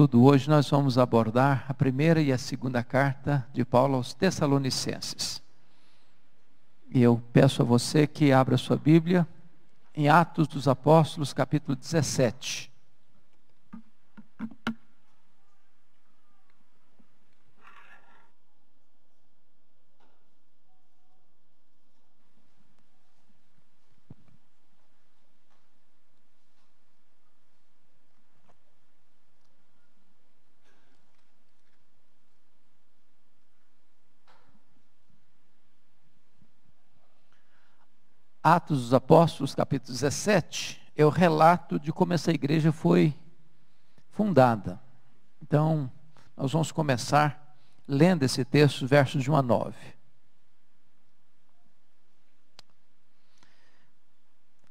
estudo, hoje nós vamos abordar a primeira e a segunda carta de Paulo aos Tessalonicenses. E eu peço a você que abra sua Bíblia em Atos dos Apóstolos, capítulo 17. Atos dos Apóstolos, capítulo 17, é o relato de como essa igreja foi fundada. Então, nós vamos começar lendo esse texto, versos de 1 a 9.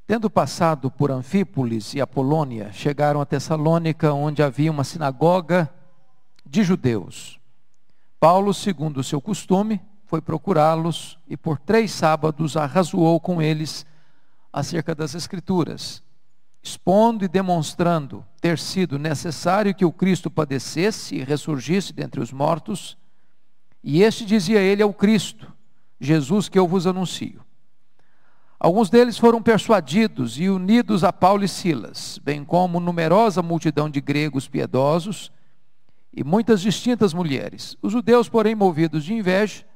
Tendo passado por Anfípolis e Apolônia, chegaram a Tessalônica, onde havia uma sinagoga de judeus. Paulo, segundo o seu costume, foi procurá-los e por três sábados arrazoou com eles acerca das Escrituras, expondo e demonstrando ter sido necessário que o Cristo padecesse e ressurgisse dentre os mortos, e este dizia ele ao Cristo, Jesus que eu vos anuncio. Alguns deles foram persuadidos e unidos a Paulo e Silas, bem como numerosa multidão de gregos piedosos e muitas distintas mulheres. Os judeus, porém, movidos de inveja,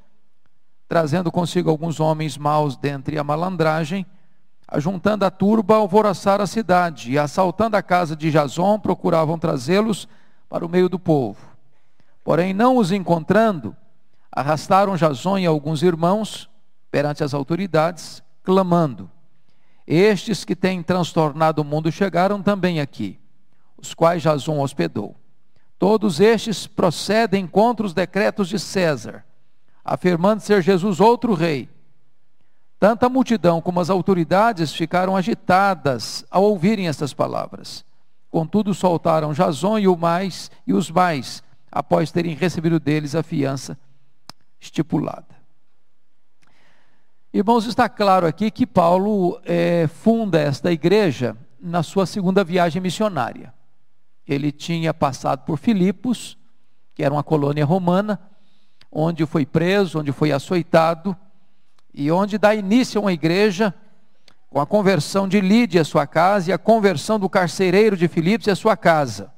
trazendo consigo alguns homens maus dentre a malandragem, ajuntando a turba, alvoroçaram a cidade e, assaltando a casa de Jason, procuravam trazê-los para o meio do povo. Porém, não os encontrando, arrastaram Jason e alguns irmãos perante as autoridades, clamando: Estes que têm transtornado o mundo chegaram também aqui, os quais Jason hospedou. Todos estes procedem contra os decretos de César afirmando ser Jesus outro rei. Tanta multidão como as autoridades ficaram agitadas ao ouvirem estas palavras. Contudo, soltaram Jason e o mais e os mais, após terem recebido deles a fiança estipulada. Irmãos, está claro aqui que Paulo é, funda esta igreja na sua segunda viagem missionária. Ele tinha passado por Filipos, que era uma colônia romana, onde foi preso, onde foi açoitado, e onde dá início a uma igreja, com a conversão de Lídia sua casa e a conversão do carcereiro de Filipos à sua casa.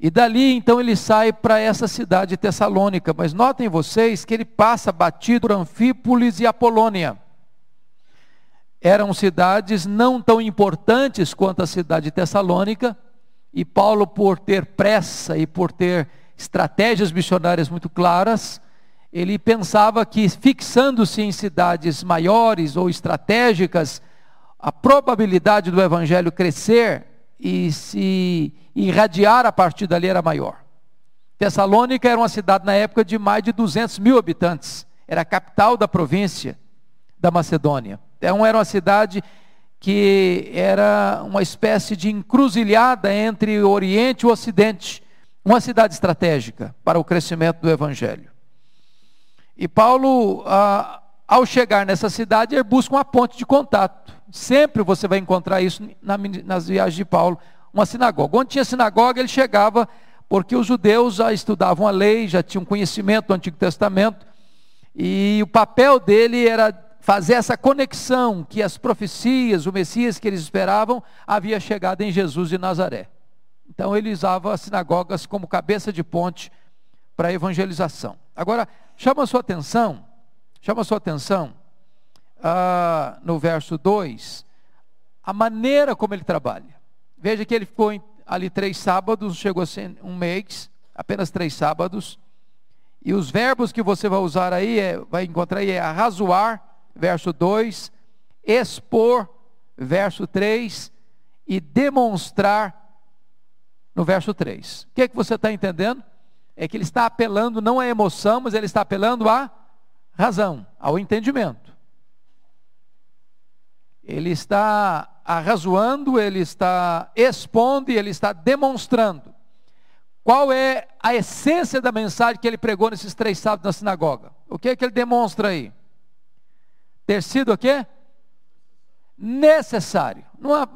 E dali então ele sai para essa cidade tessalônica, mas notem vocês que ele passa batido por Anfípolis e Apolônia. Eram cidades não tão importantes quanto a cidade tessalônica, e Paulo, por ter pressa e por ter estratégias missionárias muito claras, ele pensava que fixando-se em cidades maiores ou estratégicas, a probabilidade do evangelho crescer e se irradiar a partir dali era maior. Tessalônica era uma cidade na época de mais de 200 mil habitantes, era a capital da província da Macedônia. Então era uma cidade que era uma espécie de encruzilhada entre o Oriente e o Ocidente uma cidade estratégica para o crescimento do Evangelho. E Paulo, ah, ao chegar nessa cidade, ele busca uma ponte de contato. Sempre você vai encontrar isso nas viagens de Paulo, uma sinagoga. Onde tinha sinagoga, ele chegava, porque os judeus já estudavam a lei, já tinham conhecimento do Antigo Testamento, e o papel dele era fazer essa conexão que as profecias, o Messias que eles esperavam, havia chegado em Jesus de Nazaré. Então ele usava as sinagogas como cabeça de ponte para a evangelização. Agora, chama a sua atenção, chama a sua atenção, ah, no verso 2, a maneira como ele trabalha. Veja que ele ficou ali três sábados, chegou a ser um mês, apenas três sábados. E os verbos que você vai usar aí, é, vai encontrar aí, é arrazoar, verso 2, expor, verso 3, e demonstrar, no verso 3. O que é que você está entendendo? É que ele está apelando não à emoção, mas ele está apelando à razão, ao entendimento. Ele está arrazoando, ele está expondo e ele está demonstrando. Qual é a essência da mensagem que ele pregou nesses três sábados na sinagoga? O que é que ele demonstra aí? Ter sido o quê? Necessário.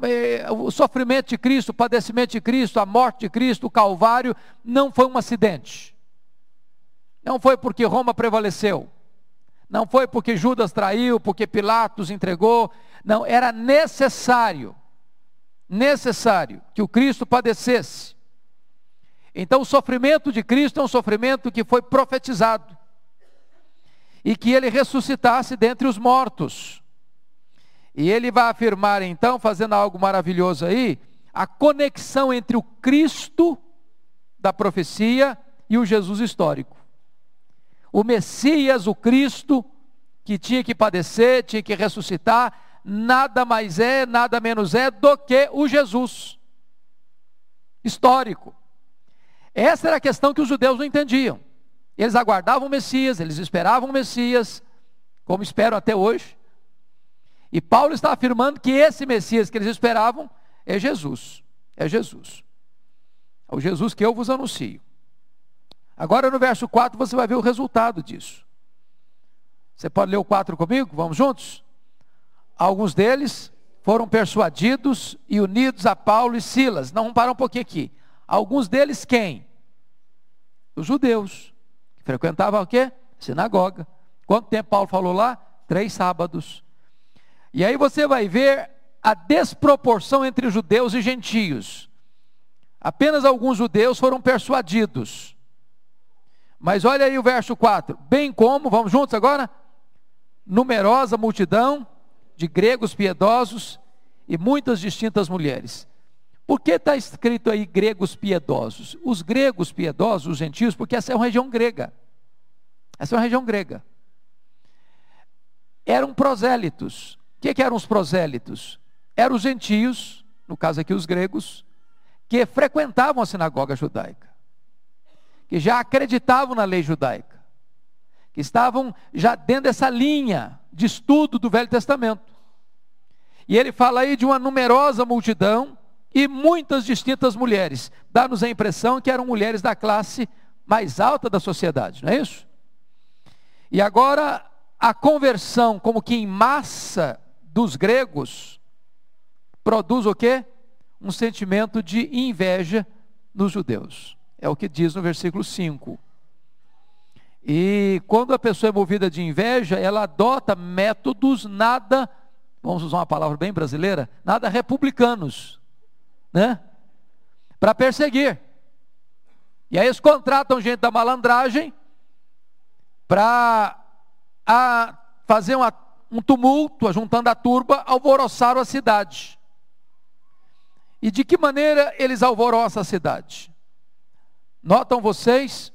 É, o sofrimento de Cristo, o padecimento de Cristo, a morte de Cristo, o Calvário, não foi um acidente. Não foi porque Roma prevaleceu. Não foi porque Judas traiu, porque Pilatos entregou. Não, era necessário. Necessário que o Cristo padecesse. Então, o sofrimento de Cristo é um sofrimento que foi profetizado. E que ele ressuscitasse dentre os mortos. E ele vai afirmar então, fazendo algo maravilhoso aí, a conexão entre o Cristo da profecia e o Jesus histórico. O Messias, o Cristo, que tinha que padecer, tinha que ressuscitar, nada mais é, nada menos é do que o Jesus histórico. Essa era a questão que os judeus não entendiam. Eles aguardavam o Messias, eles esperavam o Messias, como esperam até hoje. E Paulo está afirmando que esse Messias que eles esperavam é Jesus. É Jesus. É o Jesus que eu vos anuncio. Agora no verso 4 você vai ver o resultado disso. Você pode ler o 4 comigo? Vamos juntos? Alguns deles foram persuadidos e unidos a Paulo e Silas. Não, vamos parar um pouquinho aqui. Alguns deles quem? Os judeus. Que frequentavam o quê? Sinagoga. Quanto tempo Paulo falou lá? Três sábados. E aí você vai ver a desproporção entre judeus e gentios. Apenas alguns judeus foram persuadidos. Mas olha aí o verso 4. Bem como, vamos juntos agora? Numerosa multidão de gregos piedosos e muitas distintas mulheres. Por que está escrito aí gregos piedosos? Os gregos piedosos, os gentios, porque essa é uma região grega. Essa é uma região grega. Eram prosélitos. O que, que eram os prosélitos? Eram os gentios, no caso aqui os gregos, que frequentavam a sinagoga judaica, que já acreditavam na lei judaica, que estavam já dentro dessa linha de estudo do Velho Testamento. E ele fala aí de uma numerosa multidão e muitas distintas mulheres. Dá-nos a impressão que eram mulheres da classe mais alta da sociedade, não é isso? E agora a conversão, como que em massa dos gregos produz o quê? Um sentimento de inveja nos judeus. É o que diz no versículo 5. E quando a pessoa é movida de inveja, ela adota métodos nada, vamos usar uma palavra bem brasileira, nada republicanos, né? Para perseguir. E aí eles contratam gente da malandragem para fazer uma um tumulto, ajuntando a turba, alvoroçaram a cidade. E de que maneira eles alvoroçam a cidade? Notam vocês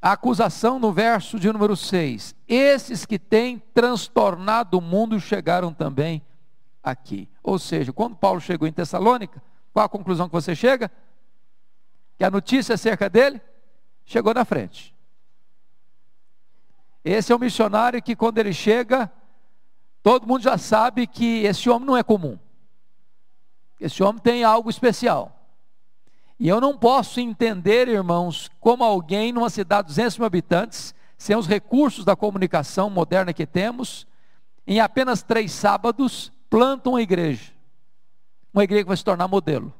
a acusação no verso de número 6. Esses que têm transtornado o mundo chegaram também aqui. Ou seja, quando Paulo chegou em Tessalônica, qual a conclusão que você chega? Que a notícia acerca dele chegou na frente. Esse é o missionário que, quando ele chega, Todo mundo já sabe que esse homem não é comum. Esse homem tem algo especial. E eu não posso entender, irmãos, como alguém numa cidade de 200 mil habitantes, sem os recursos da comunicação moderna que temos, em apenas três sábados, planta uma igreja. Uma igreja que vai se tornar modelo.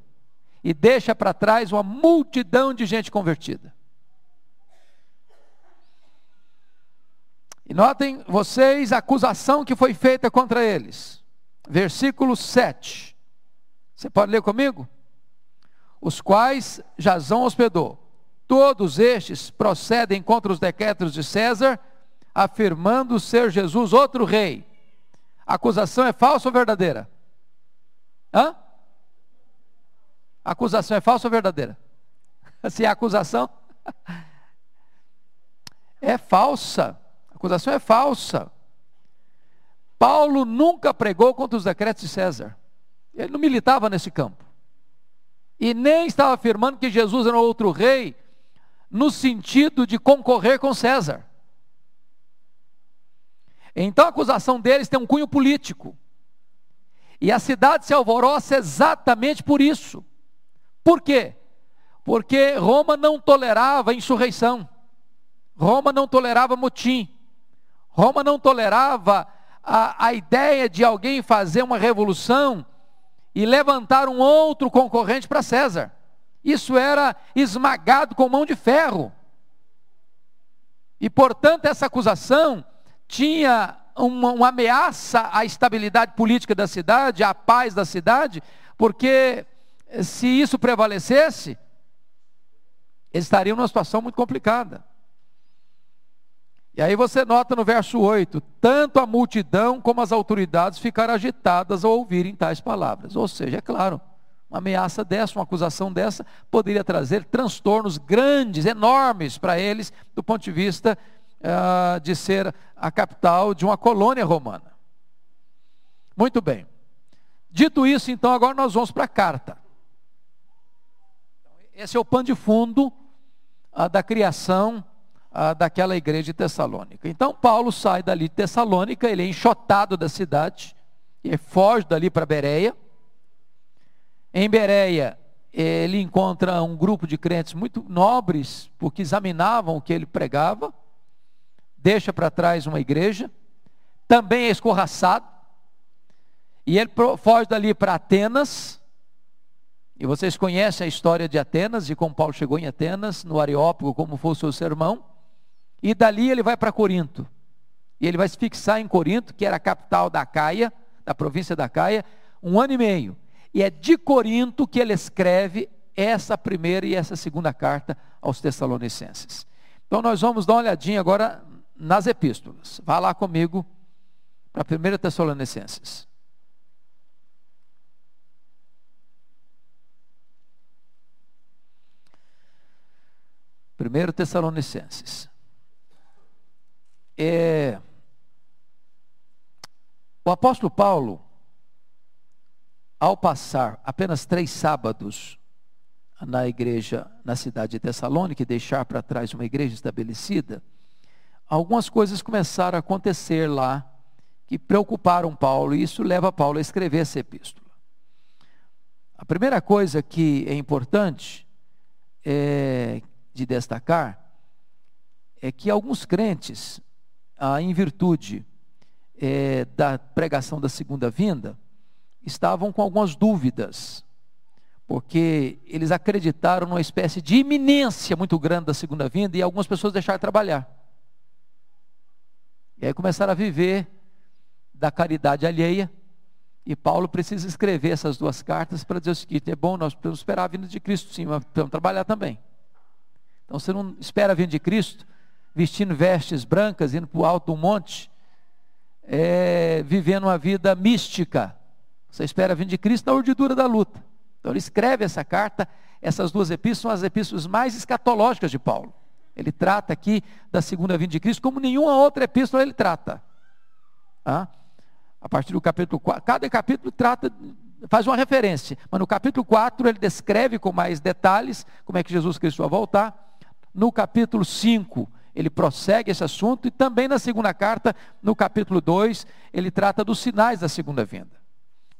E deixa para trás uma multidão de gente convertida. E notem vocês a acusação que foi feita contra eles. Versículo 7. Você pode ler comigo? Os quais Jazão hospedou. Todos estes procedem contra os decretos de César, afirmando ser Jesus outro rei. A acusação é falsa ou verdadeira? Hã? A acusação é falsa ou verdadeira? Se é acusação, é falsa acusação é falsa. Paulo nunca pregou contra os decretos de César. Ele não militava nesse campo. E nem estava afirmando que Jesus era outro rei, no sentido de concorrer com César. Então a acusação deles tem um cunho político. E a cidade se alvoroça exatamente por isso. Por quê? Porque Roma não tolerava insurreição. Roma não tolerava motim. Roma não tolerava a, a ideia de alguém fazer uma revolução e levantar um outro concorrente para César. Isso era esmagado com mão de ferro. E, portanto, essa acusação tinha uma, uma, ameaça à estabilidade política da cidade, à paz da cidade, porque se isso prevalecesse, eles estariam numa situação muito complicada. E aí você nota no verso 8: tanto a multidão como as autoridades ficaram agitadas ao ouvirem tais palavras. Ou seja, é claro, uma ameaça dessa, uma acusação dessa, poderia trazer transtornos grandes, enormes para eles, do ponto de vista uh, de ser a capital de uma colônia romana. Muito bem. Dito isso, então, agora nós vamos para a carta. Esse é o pano de fundo uh, da criação ah, daquela igreja de Tessalônica. Então Paulo sai dali de Tessalônica, ele é enxotado da cidade, e foge dali para Bereia. Em Bereia, ele encontra um grupo de crentes muito nobres, porque examinavam o que ele pregava, deixa para trás uma igreja, também é escorraçado, e ele foge dali para Atenas, e vocês conhecem a história de Atenas, e como Paulo chegou em Atenas, no Areópago, como foi o seu sermão. E dali ele vai para Corinto. E ele vai se fixar em Corinto, que era a capital da Caia, da província da Caia, um ano e meio. E é de Corinto que ele escreve essa primeira e essa segunda carta aos Tessalonicenses. Então nós vamos dar uma olhadinha agora nas epístolas. Vá lá comigo para a 1 Tessalonicenses. Primeiro Tessalonicenses é, o apóstolo Paulo, ao passar apenas três sábados na igreja, na cidade de Tessalônica, e deixar para trás uma igreja estabelecida, algumas coisas começaram a acontecer lá que preocuparam Paulo, e isso leva Paulo a escrever essa epístola. A primeira coisa que é importante é, de destacar é que alguns crentes ah, em virtude é, da pregação da segunda vinda, estavam com algumas dúvidas, porque eles acreditaram numa espécie de iminência muito grande da segunda vinda e algumas pessoas deixaram de trabalhar. E aí começaram a viver da caridade alheia. E Paulo precisa escrever essas duas cartas para dizer o seguinte: é bom, nós podemos esperar a vinda de Cristo, sim, mas precisamos trabalhar também. Então você não espera a vinda de Cristo vestindo vestes brancas, indo para o alto do monte, é, vivendo uma vida mística. Você espera vir de Cristo na urdidura da luta. Então ele escreve essa carta, essas duas epístolas são as epístolas mais escatológicas de Paulo. Ele trata aqui da segunda vinda de Cristo como nenhuma outra epístola ele trata. Ah? A partir do capítulo 4, cada capítulo trata, faz uma referência, mas no capítulo 4 ele descreve com mais detalhes como é que Jesus Cristo vai voltar. No capítulo 5, ele prossegue esse assunto e também na segunda carta, no capítulo 2, ele trata dos sinais da segunda vinda.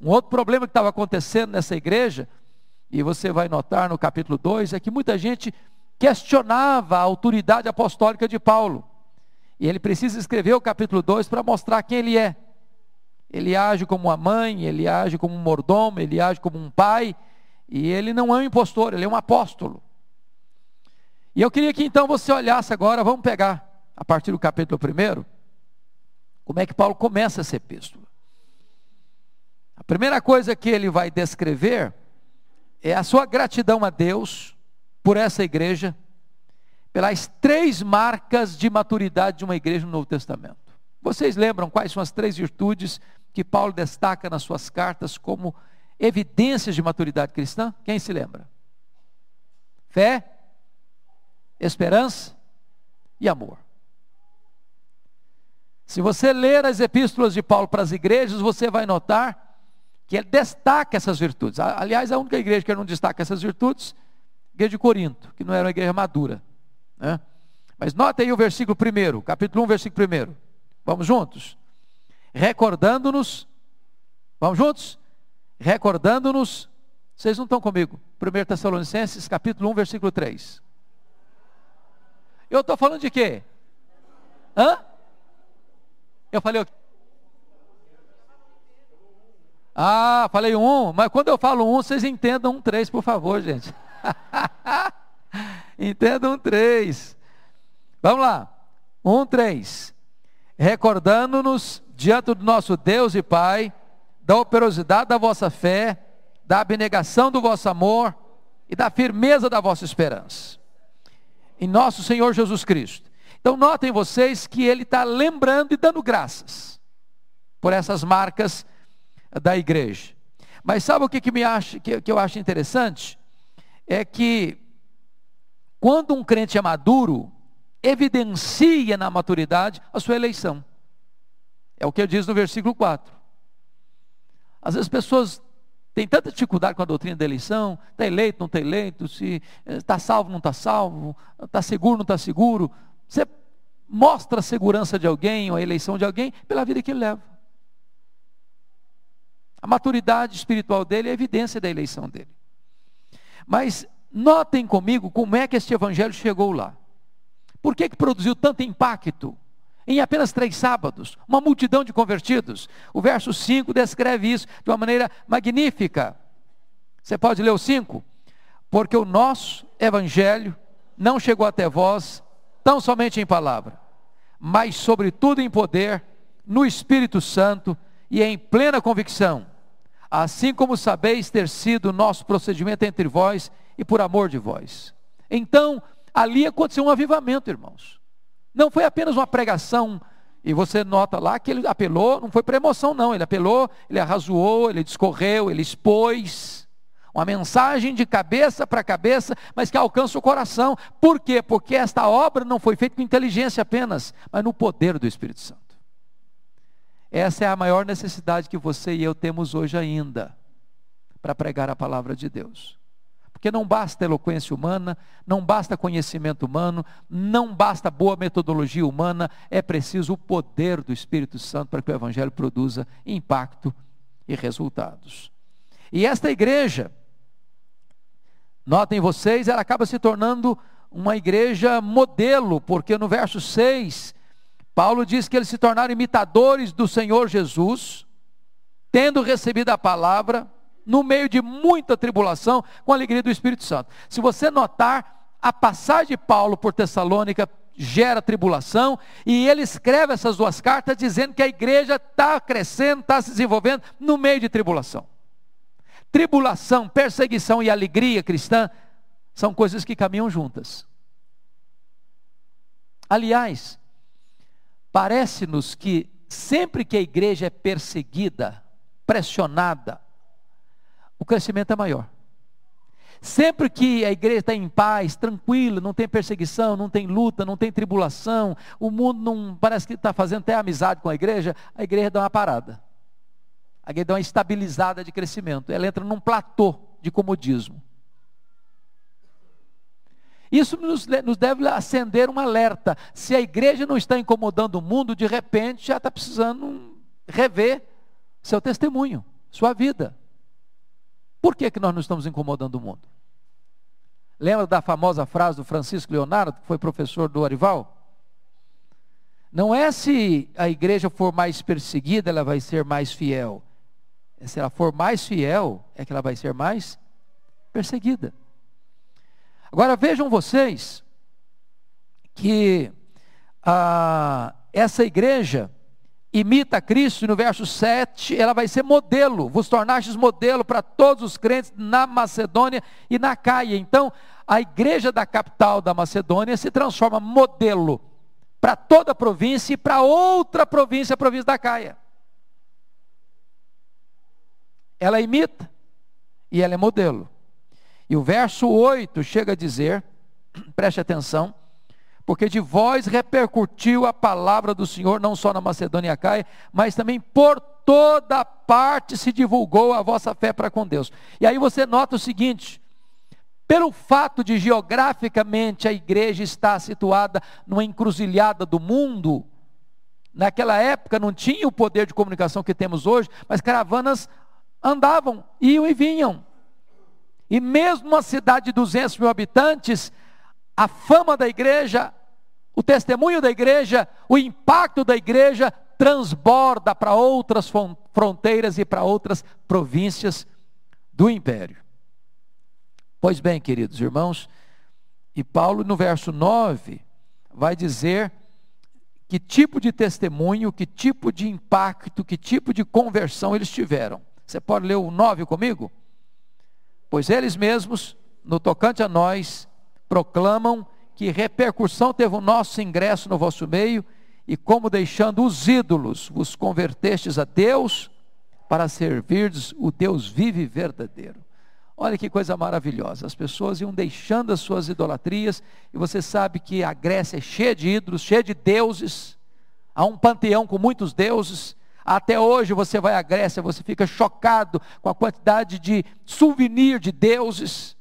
Um outro problema que estava acontecendo nessa igreja, e você vai notar no capítulo 2, é que muita gente questionava a autoridade apostólica de Paulo. E ele precisa escrever o capítulo 2 para mostrar quem ele é. Ele age como uma mãe, ele age como um mordomo, ele age como um pai, e ele não é um impostor, ele é um apóstolo. E eu queria que então você olhasse agora, vamos pegar a partir do capítulo 1, como é que Paulo começa essa epístola. A primeira coisa que ele vai descrever é a sua gratidão a Deus por essa igreja, pelas três marcas de maturidade de uma igreja no Novo Testamento. Vocês lembram quais são as três virtudes que Paulo destaca nas suas cartas como evidências de maturidade cristã? Quem se lembra? Fé, esperança e amor. Se você ler as epístolas de Paulo para as igrejas, você vai notar que ele destaca essas virtudes. Aliás, a única igreja que não destaca essas virtudes, a igreja de Corinto, que não era uma igreja madura. Né? Mas nota aí o versículo 1, capítulo 1, versículo 1. Vamos juntos? Recordando-nos, vamos juntos? Recordando-nos, vocês não estão comigo. 1 Tessalonicenses, capítulo 1, versículo 3. Eu estou falando de quê? Hã? Eu falei o quê? Ah, falei um, mas quando eu falo um, vocês entendam um três, por favor, gente. entendam um três. Vamos lá. Um, três. Recordando-nos diante do nosso Deus e Pai, da operosidade da vossa fé, da abnegação do vosso amor e da firmeza da vossa esperança. Em nosso Senhor Jesus Cristo. Então, notem vocês que ele está lembrando e dando graças por essas marcas da igreja. Mas sabe o que, que, me acha, que, que eu acho interessante? É que quando um crente é maduro, evidencia na maturidade a sua eleição. É o que diz no versículo 4. Às vezes pessoas têm tanta dificuldade com a doutrina da eleição, está eleito, não está eleito, se está salvo, não está salvo, está seguro, não está seguro. Você mostra a segurança de alguém ou a eleição de alguém pela vida que ele leva. A maturidade espiritual dele é evidência da eleição dele. Mas notem comigo como é que este evangelho chegou lá. Por que, que produziu tanto impacto? Em apenas três sábados, uma multidão de convertidos. O verso 5 descreve isso de uma maneira magnífica. Você pode ler o 5? Porque o nosso evangelho não chegou até vós tão somente em palavra, mas sobretudo em poder, no Espírito Santo e em plena convicção assim como sabeis ter sido nosso procedimento entre vós e por amor de vós. Então, ali aconteceu um avivamento, irmãos. Não foi apenas uma pregação, e você nota lá que ele apelou, não foi para emoção, não. Ele apelou, ele arrazoou, ele discorreu, ele expôs. Uma mensagem de cabeça para cabeça, mas que alcança o coração. Por quê? Porque esta obra não foi feita com inteligência apenas, mas no poder do Espírito Santo. Essa é a maior necessidade que você e eu temos hoje ainda para pregar a palavra de Deus. Porque não basta eloquência humana, não basta conhecimento humano, não basta boa metodologia humana, é preciso o poder do Espírito Santo para que o Evangelho produza impacto e resultados. E esta igreja, notem vocês, ela acaba se tornando uma igreja modelo, porque no verso 6 Paulo diz que eles se tornaram imitadores do Senhor Jesus, tendo recebido a palavra, no meio de muita tribulação, com a alegria do Espírito Santo. Se você notar, a passagem de Paulo por Tessalônica gera tribulação, e ele escreve essas duas cartas dizendo que a igreja está crescendo, está se desenvolvendo no meio de tribulação. Tribulação, perseguição e alegria cristã são coisas que caminham juntas. Aliás, Parece-nos que sempre que a igreja é perseguida, pressionada, o crescimento é maior. Sempre que a igreja está em paz, tranquila, não tem perseguição, não tem luta, não tem tribulação, o mundo não parece que está fazendo até amizade com a igreja, a igreja dá uma parada. A igreja dá uma estabilizada de crescimento. Ela entra num platô de comodismo. Isso nos, nos deve acender um alerta. Se a igreja não está incomodando o mundo, de repente já está precisando rever seu testemunho, sua vida. Por que, que nós não estamos incomodando o mundo? Lembra da famosa frase do Francisco Leonardo, que foi professor do Arival? Não é se a igreja for mais perseguida, ela vai ser mais fiel. É se ela for mais fiel, é que ela vai ser mais perseguida. Agora vejam vocês que ah, essa igreja imita Cristo, no verso 7, ela vai ser modelo, vos tornastes modelo para todos os crentes na Macedônia e na Caia. Então, a igreja da capital da Macedônia se transforma modelo para toda a província e para outra província, a província da Caia. Ela imita e ela é modelo. E o verso 8 chega a dizer, preste atenção, porque de vós repercutiu a palavra do Senhor, não só na Macedônia Caia, mas também por toda parte se divulgou a vossa fé para com Deus. E aí você nota o seguinte: pelo fato de geograficamente a igreja estar situada numa encruzilhada do mundo, naquela época não tinha o poder de comunicação que temos hoje, mas caravanas andavam, iam e vinham. E mesmo uma cidade de 200 mil habitantes, a fama da igreja, o testemunho da igreja, o impacto da igreja transborda para outras fronteiras e para outras províncias do império. Pois bem, queridos irmãos, e Paulo no verso 9 vai dizer que tipo de testemunho, que tipo de impacto, que tipo de conversão eles tiveram. Você pode ler o 9 comigo? Pois eles mesmos, no tocante a nós, proclamam que repercussão teve o nosso ingresso no vosso meio e como deixando os ídolos vos convertestes a Deus para servirdes o Deus vivo e verdadeiro. Olha que coisa maravilhosa. As pessoas iam deixando as suas idolatrias, e você sabe que a Grécia é cheia de ídolos, cheia de deuses. Há um panteão com muitos deuses. Até hoje você vai à Grécia, você fica chocado com a quantidade de souvenir de deuses.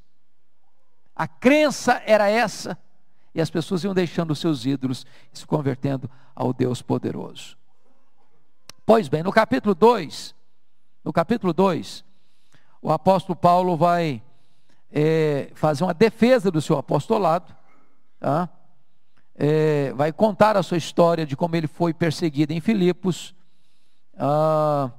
A crença era essa. E as pessoas iam deixando os seus ídolos e se convertendo ao Deus poderoso. Pois bem, no capítulo 2, no capítulo 2, o apóstolo Paulo vai é, fazer uma defesa do seu apostolado, tá? é, vai contar a sua história de como ele foi perseguido em Filipos, ah,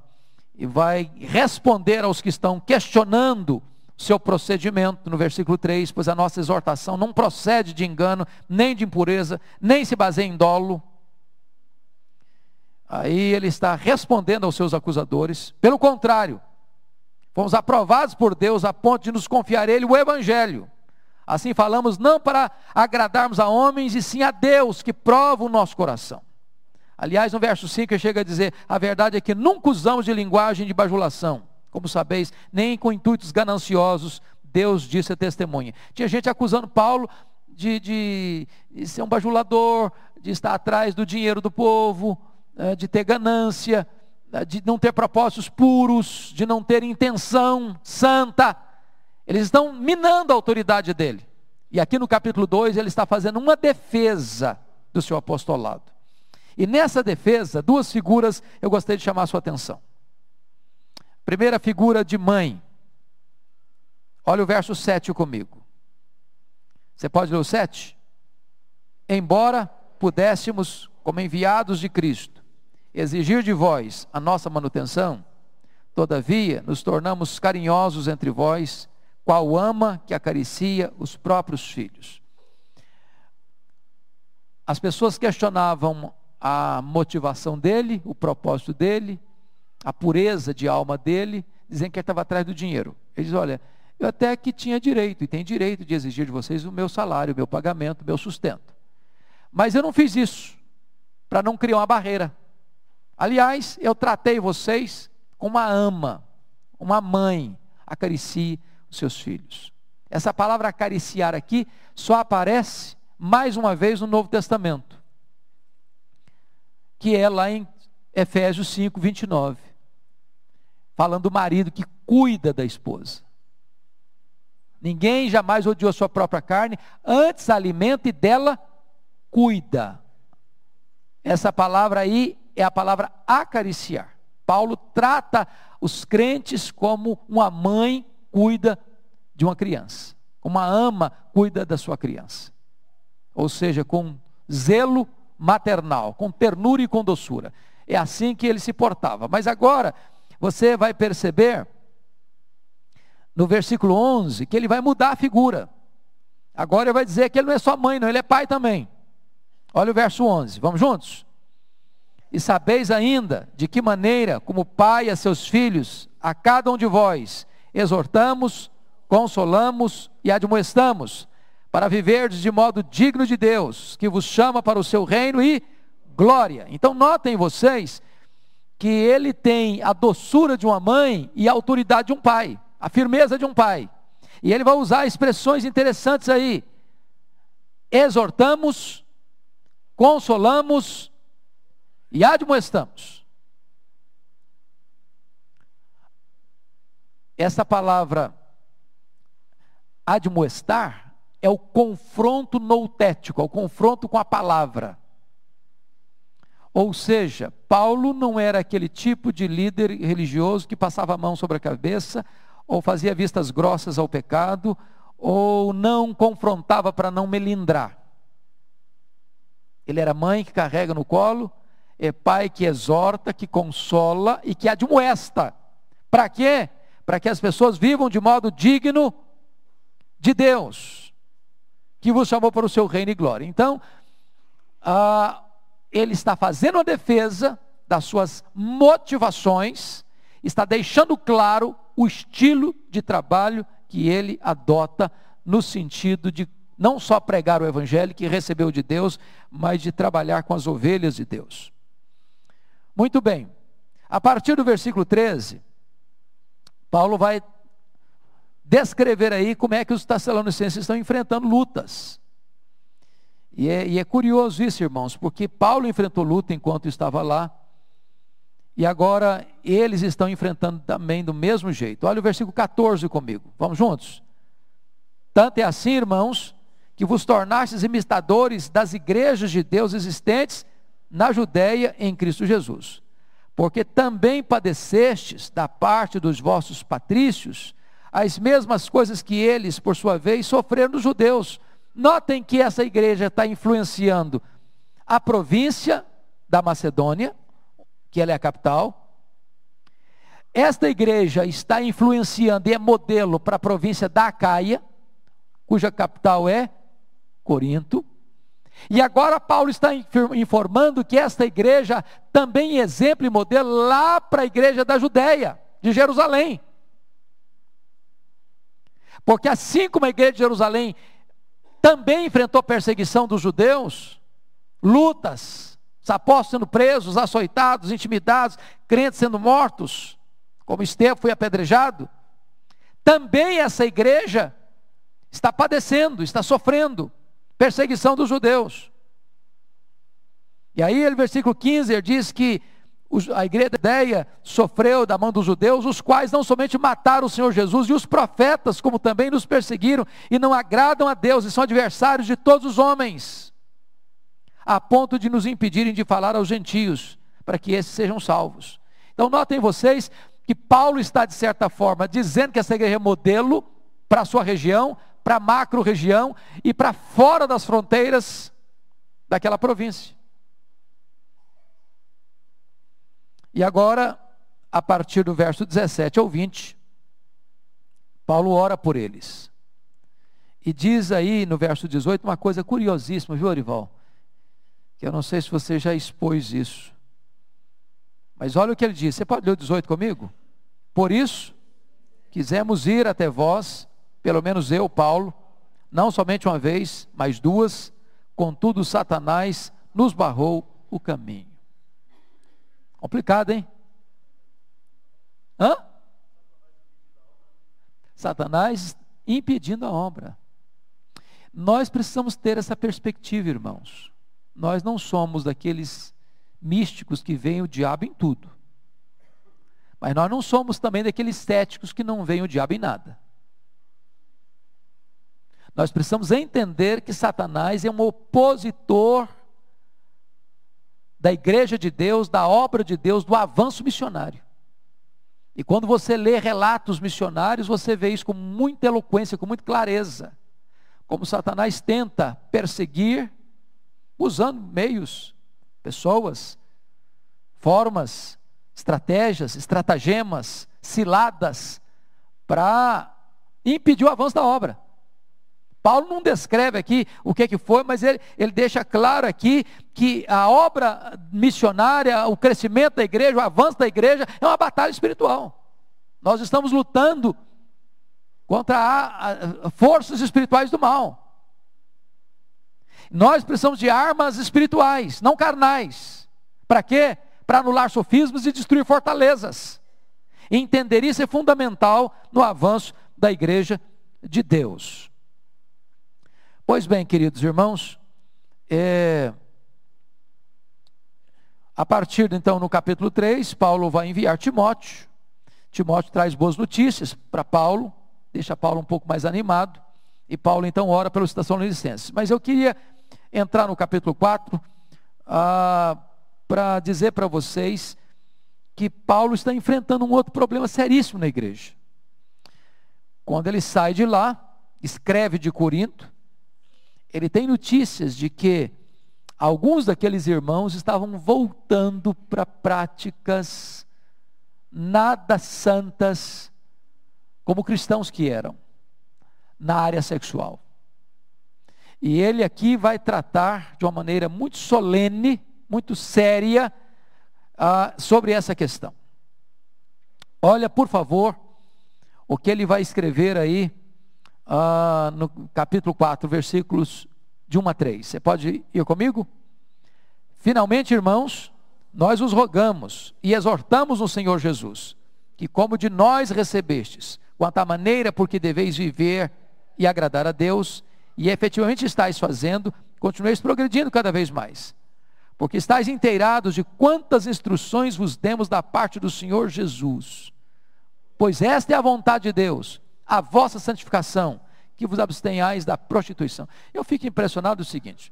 e vai responder aos que estão questionando seu procedimento, no versículo 3, pois a nossa exortação não procede de engano, nem de impureza, nem se baseia em dolo. Aí ele está respondendo aos seus acusadores, pelo contrário, fomos aprovados por Deus a ponto de nos confiar Ele o Evangelho. Assim falamos não para agradarmos a homens, e sim a Deus que prova o nosso coração. Aliás, no verso 5 ele chega a dizer: a verdade é que nunca usamos de linguagem de bajulação como sabeis, nem com intuitos gananciosos, Deus disse a testemunha. Tinha gente acusando Paulo de, de, de ser um bajulador, de estar atrás do dinheiro do povo, eh, de ter ganância, eh, de não ter propósitos puros, de não ter intenção santa. Eles estão minando a autoridade dele. E aqui no capítulo 2 ele está fazendo uma defesa do seu apostolado. E nessa defesa, duas figuras eu gostaria de chamar a sua atenção. Primeira figura de mãe. Olha o verso 7 comigo. Você pode ler o 7? Embora pudéssemos, como enviados de Cristo, exigir de vós a nossa manutenção, todavia nos tornamos carinhosos entre vós, qual ama que acaricia os próprios filhos. As pessoas questionavam a motivação dele, o propósito dele, a pureza de alma dele, dizendo que ele estava atrás do dinheiro. Ele diz: Olha, eu até que tinha direito, e tenho direito de exigir de vocês o meu salário, o meu pagamento, o meu sustento. Mas eu não fiz isso para não criar uma barreira. Aliás, eu tratei vocês como uma ama, uma mãe, acaricie os seus filhos. Essa palavra acariciar aqui só aparece mais uma vez no Novo Testamento, que é lá em Efésios 5, 29 falando do marido que cuida da esposa. Ninguém jamais odiou sua própria carne, antes alimenta e dela cuida. Essa palavra aí é a palavra acariciar. Paulo trata os crentes como uma mãe cuida de uma criança, uma ama cuida da sua criança. Ou seja, com zelo maternal, com ternura e com doçura. É assim que ele se portava. Mas agora, você vai perceber no versículo 11 que ele vai mudar a figura. Agora ele vai dizer que ele não é só mãe, não, ele é pai também. Olha o verso 11, vamos juntos? E sabeis ainda de que maneira, como pai a seus filhos, a cada um de vós, exortamos, consolamos e admoestamos, para viverdes de modo digno de Deus, que vos chama para o seu reino e glória. Então notem vocês que ele tem a doçura de uma mãe e a autoridade de um pai, a firmeza de um pai. E ele vai usar expressões interessantes aí. Exortamos, consolamos e admoestamos. Essa palavra admoestar é o confronto noutético, é o confronto com a palavra. Ou seja, Paulo não era aquele tipo de líder religioso que passava a mão sobre a cabeça, ou fazia vistas grossas ao pecado, ou não confrontava para não melindrar. Ele era mãe que carrega no colo, é pai que exorta, que consola e que admoesta. Para quê? Para que as pessoas vivam de modo digno de Deus, que vos chamou para o seu reino e glória. Então, ah, ele está fazendo a defesa das suas motivações, está deixando claro o estilo de trabalho que ele adota no sentido de não só pregar o evangelho que recebeu de Deus, mas de trabalhar com as ovelhas de Deus. Muito bem. A partir do versículo 13, Paulo vai descrever aí como é que os Tessalonicenses estão enfrentando lutas. E é, e é, curioso isso, irmãos, porque Paulo enfrentou luta enquanto estava lá, e agora eles estão enfrentando também do mesmo jeito. Olha o versículo 14 comigo, vamos juntos? Tanto é assim, irmãos, que vos tornastes imitadores das igrejas de Deus existentes na Judéia em Cristo Jesus. Porque também padecestes da parte dos vossos patrícios as mesmas coisas que eles, por sua vez, sofreram dos judeus. Notem que essa igreja está influenciando a província da Macedônia, que ela é a capital. Esta igreja está influenciando e é modelo para a província da Acaia, cuja capital é Corinto. E agora Paulo está informando que esta igreja também é exemplo e modelo lá para a igreja da Judéia, de Jerusalém. Porque assim como a igreja de Jerusalém também enfrentou perseguição dos judeus, lutas, os apóstolos sendo presos, açoitados, intimidados, crentes sendo mortos, como Estevão foi apedrejado, também essa igreja está padecendo, está sofrendo perseguição dos judeus. E aí, no versículo 15, ele diz que a igreja da ideia sofreu da mão dos judeus, os quais não somente mataram o Senhor Jesus e os profetas, como também nos perseguiram e não agradam a Deus e são adversários de todos os homens, a ponto de nos impedirem de falar aos gentios, para que esses sejam salvos. Então, notem vocês que Paulo está, de certa forma, dizendo que essa igreja é modelo para a sua região, para a macro região e para fora das fronteiras daquela província. E agora, a partir do verso 17 ao 20, Paulo ora por eles. E diz aí no verso 18 uma coisa curiosíssima, viu, Orival? Que eu não sei se você já expôs isso. Mas olha o que ele diz. Você pode ler o 18 comigo? Por isso, quisemos ir até vós pelo menos eu, Paulo, não somente uma vez, mas duas, contudo Satanás nos barrou o caminho. Complicado, hein? Hã? Satanás impedindo a obra. Nós precisamos ter essa perspectiva, irmãos. Nós não somos daqueles místicos que veem o diabo em tudo. Mas nós não somos também daqueles céticos que não veem o diabo em nada. Nós precisamos entender que Satanás é um opositor da igreja de Deus, da obra de Deus, do avanço missionário. E quando você lê relatos missionários, você vê isso com muita eloquência, com muita clareza. Como Satanás tenta perseguir, usando meios, pessoas, formas, estratégias, estratagemas, ciladas, para impedir o avanço da obra. Paulo não descreve aqui o que, que foi, mas ele, ele deixa claro aqui que a obra missionária, o crescimento da igreja, o avanço da igreja é uma batalha espiritual. Nós estamos lutando contra a, a, forças espirituais do mal. Nós precisamos de armas espirituais, não carnais. Para quê? Para anular sofismas e destruir fortalezas. entender isso é fundamental no avanço da igreja de Deus. Pois bem, queridos irmãos, é, a partir então no capítulo 3, Paulo vai enviar Timóteo. Timóteo traz boas notícias para Paulo, deixa Paulo um pouco mais animado, e Paulo então ora citação licença. Mas eu queria entrar no capítulo 4 ah, para dizer para vocês que Paulo está enfrentando um outro problema seríssimo na igreja. Quando ele sai de lá, escreve de Corinto, ele tem notícias de que alguns daqueles irmãos estavam voltando para práticas nada santas, como cristãos que eram, na área sexual. E ele aqui vai tratar de uma maneira muito solene, muito séria, uh, sobre essa questão. Olha, por favor, o que ele vai escrever aí uh, no capítulo 4, versículos de 1 a 3. Você pode ir comigo? Finalmente, irmãos, nós os rogamos e exortamos no Senhor Jesus, que como de nós recebestes, quanto à maneira por que deveis viver e agradar a Deus, e efetivamente estáis fazendo, continueis progredindo cada vez mais. Porque estáis inteirados de quantas instruções vos demos da parte do Senhor Jesus. Pois esta é a vontade de Deus, a vossa santificação, que vos abstenhais da prostituição. Eu fico impressionado do seguinte: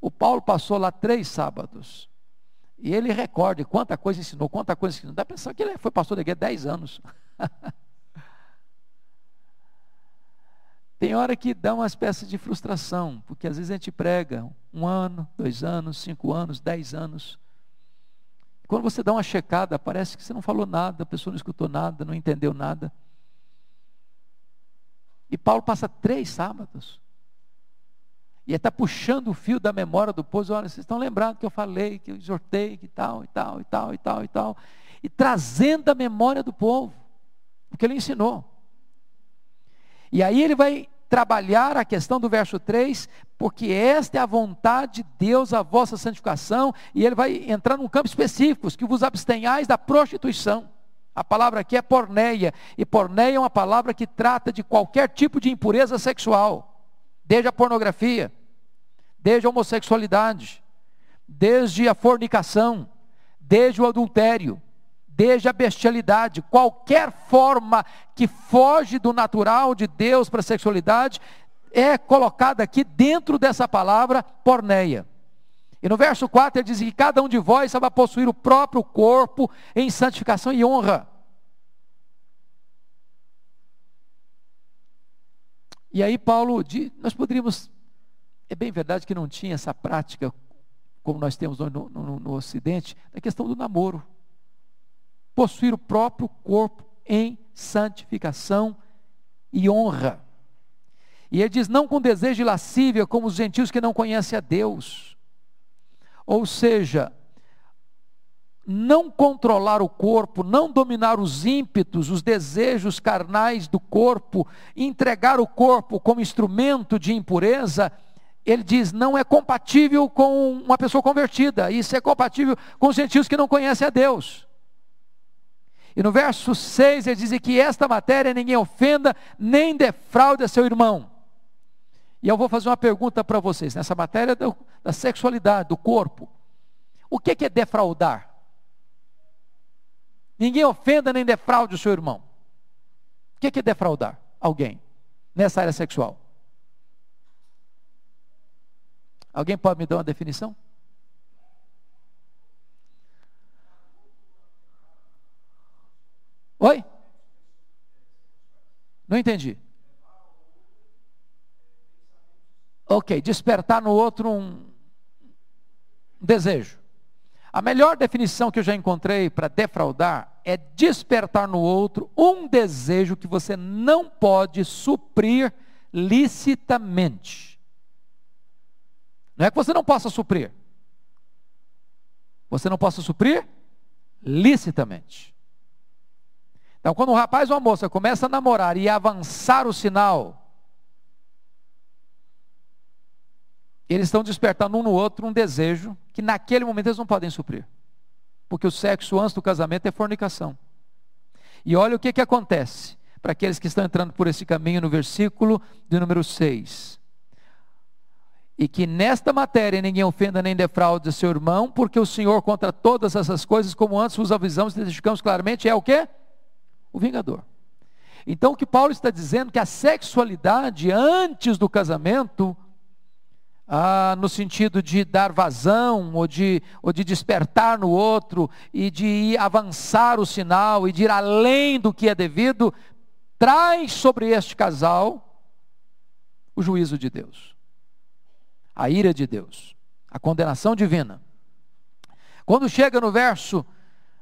o Paulo passou lá três sábados, e ele recorda quanta coisa ensinou, quanta coisa ensinou. Dá para pensar que ele foi pastor da igreja 10 anos. Tem hora que dá uma espécie de frustração, porque às vezes a gente prega um ano, dois anos, cinco anos, dez anos. Quando você dá uma checada, parece que você não falou nada, a pessoa não escutou nada, não entendeu nada. E Paulo passa três sábados. E está puxando o fio da memória do povo. Olha, vocês estão lembrando que eu falei, que eu exortei, que tal, e tal, e tal, e tal, e tal. E trazendo a memória do povo. O que ele ensinou. E aí ele vai trabalhar a questão do verso 3, porque esta é a vontade de Deus, a vossa santificação, e ele vai entrar num campo específico, que vos abstenhais da prostituição. A palavra aqui é porneia, e porneia é uma palavra que trata de qualquer tipo de impureza sexual, desde a pornografia, desde a homossexualidade, desde a fornicação, desde o adultério, desde a bestialidade, qualquer forma que foge do natural de Deus para a sexualidade, é colocada aqui dentro dessa palavra porneia. E no verso 4 ele diz que cada um de vós saiba possuir o próprio corpo em santificação e honra. E aí Paulo, diz, nós poderíamos, é bem verdade que não tinha essa prática como nós temos no, no, no Ocidente, da questão do namoro possuir o próprio corpo em santificação e honra. E ele diz: não com desejo de lascívia, como os gentios que não conhecem a Deus. Ou seja, não controlar o corpo, não dominar os ímpetos, os desejos carnais do corpo, entregar o corpo como instrumento de impureza, ele diz, não é compatível com uma pessoa convertida, isso é compatível com os gentios que não conhecem a Deus. E no verso 6 ele diz que esta matéria ninguém ofenda, nem defraude a seu irmão. E eu vou fazer uma pergunta para vocês, nessa matéria do, da sexualidade, do corpo. O que, que é defraudar? Ninguém ofenda nem defraude o seu irmão. O que, que é defraudar alguém nessa área sexual? Alguém pode me dar uma definição? Oi? Não entendi. Ok, despertar no outro um desejo. A melhor definição que eu já encontrei para defraudar é despertar no outro um desejo que você não pode suprir licitamente. Não é que você não possa suprir. Você não possa suprir licitamente. Então, quando um rapaz ou uma moça começa a namorar e avançar o sinal, eles estão despertando um no outro um desejo que naquele momento eles não podem suprir. Porque o sexo antes do casamento é fornicação. E olha o que, que acontece para aqueles que estão entrando por esse caminho no versículo de número 6. E que nesta matéria ninguém ofenda nem defraude seu irmão, porque o Senhor contra todas essas coisas, como antes vos avisamos e identificamos claramente, é o que? o vingador. Então o que Paulo está dizendo é que a sexualidade antes do casamento, ah, no sentido de dar vazão, ou de, ou de despertar no outro, e de avançar o sinal, e de ir além do que é devido, traz sobre este casal o juízo de Deus, a ira de Deus. a condenação divina. Quando chega no verso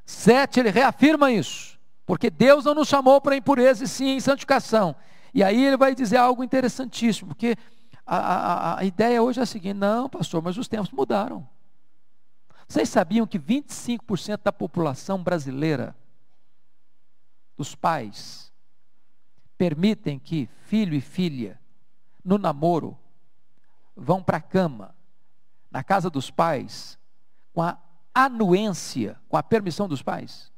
7, ele reafirma isso, porque Deus não nos chamou para impureza e sim em santificação. E aí ele vai dizer algo interessantíssimo, porque a, a, a ideia hoje é a seguinte: não, pastor, mas os tempos mudaram. Vocês sabiam que 25% da população brasileira, dos pais, permitem que filho e filha, no namoro, vão para a cama, na casa dos pais, com a anuência, com a permissão dos pais?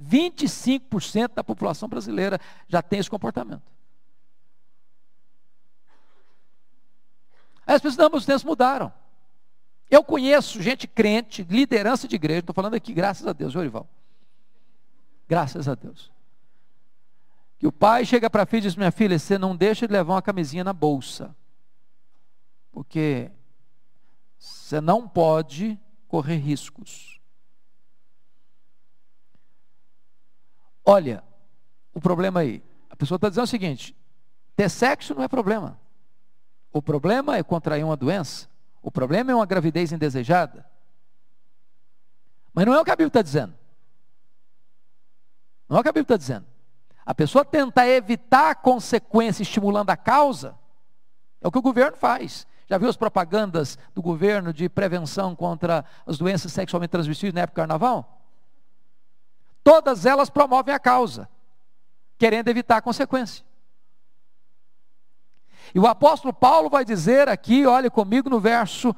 25% da população brasileira já tem esse comportamento. As pessoas, não, os tempos mudaram. Eu conheço gente crente, liderança de igreja, estou falando aqui, graças a Deus, Orival. Graças a Deus. Que o pai chega para a filha e diz: Minha filha, você não deixa de levar uma camisinha na bolsa. Porque você não pode correr riscos. Olha, o problema aí. A pessoa está dizendo o seguinte: ter sexo não é problema. O problema é contrair uma doença. O problema é uma gravidez indesejada. Mas não é o que a Bíblia está dizendo. Não é o que a Bíblia está dizendo. A pessoa tenta evitar a consequência estimulando a causa. É o que o governo faz. Já viu as propagandas do governo de prevenção contra as doenças sexualmente transmissíveis na época do carnaval? Todas elas promovem a causa, querendo evitar a consequência. E o apóstolo Paulo vai dizer aqui, olhe comigo no verso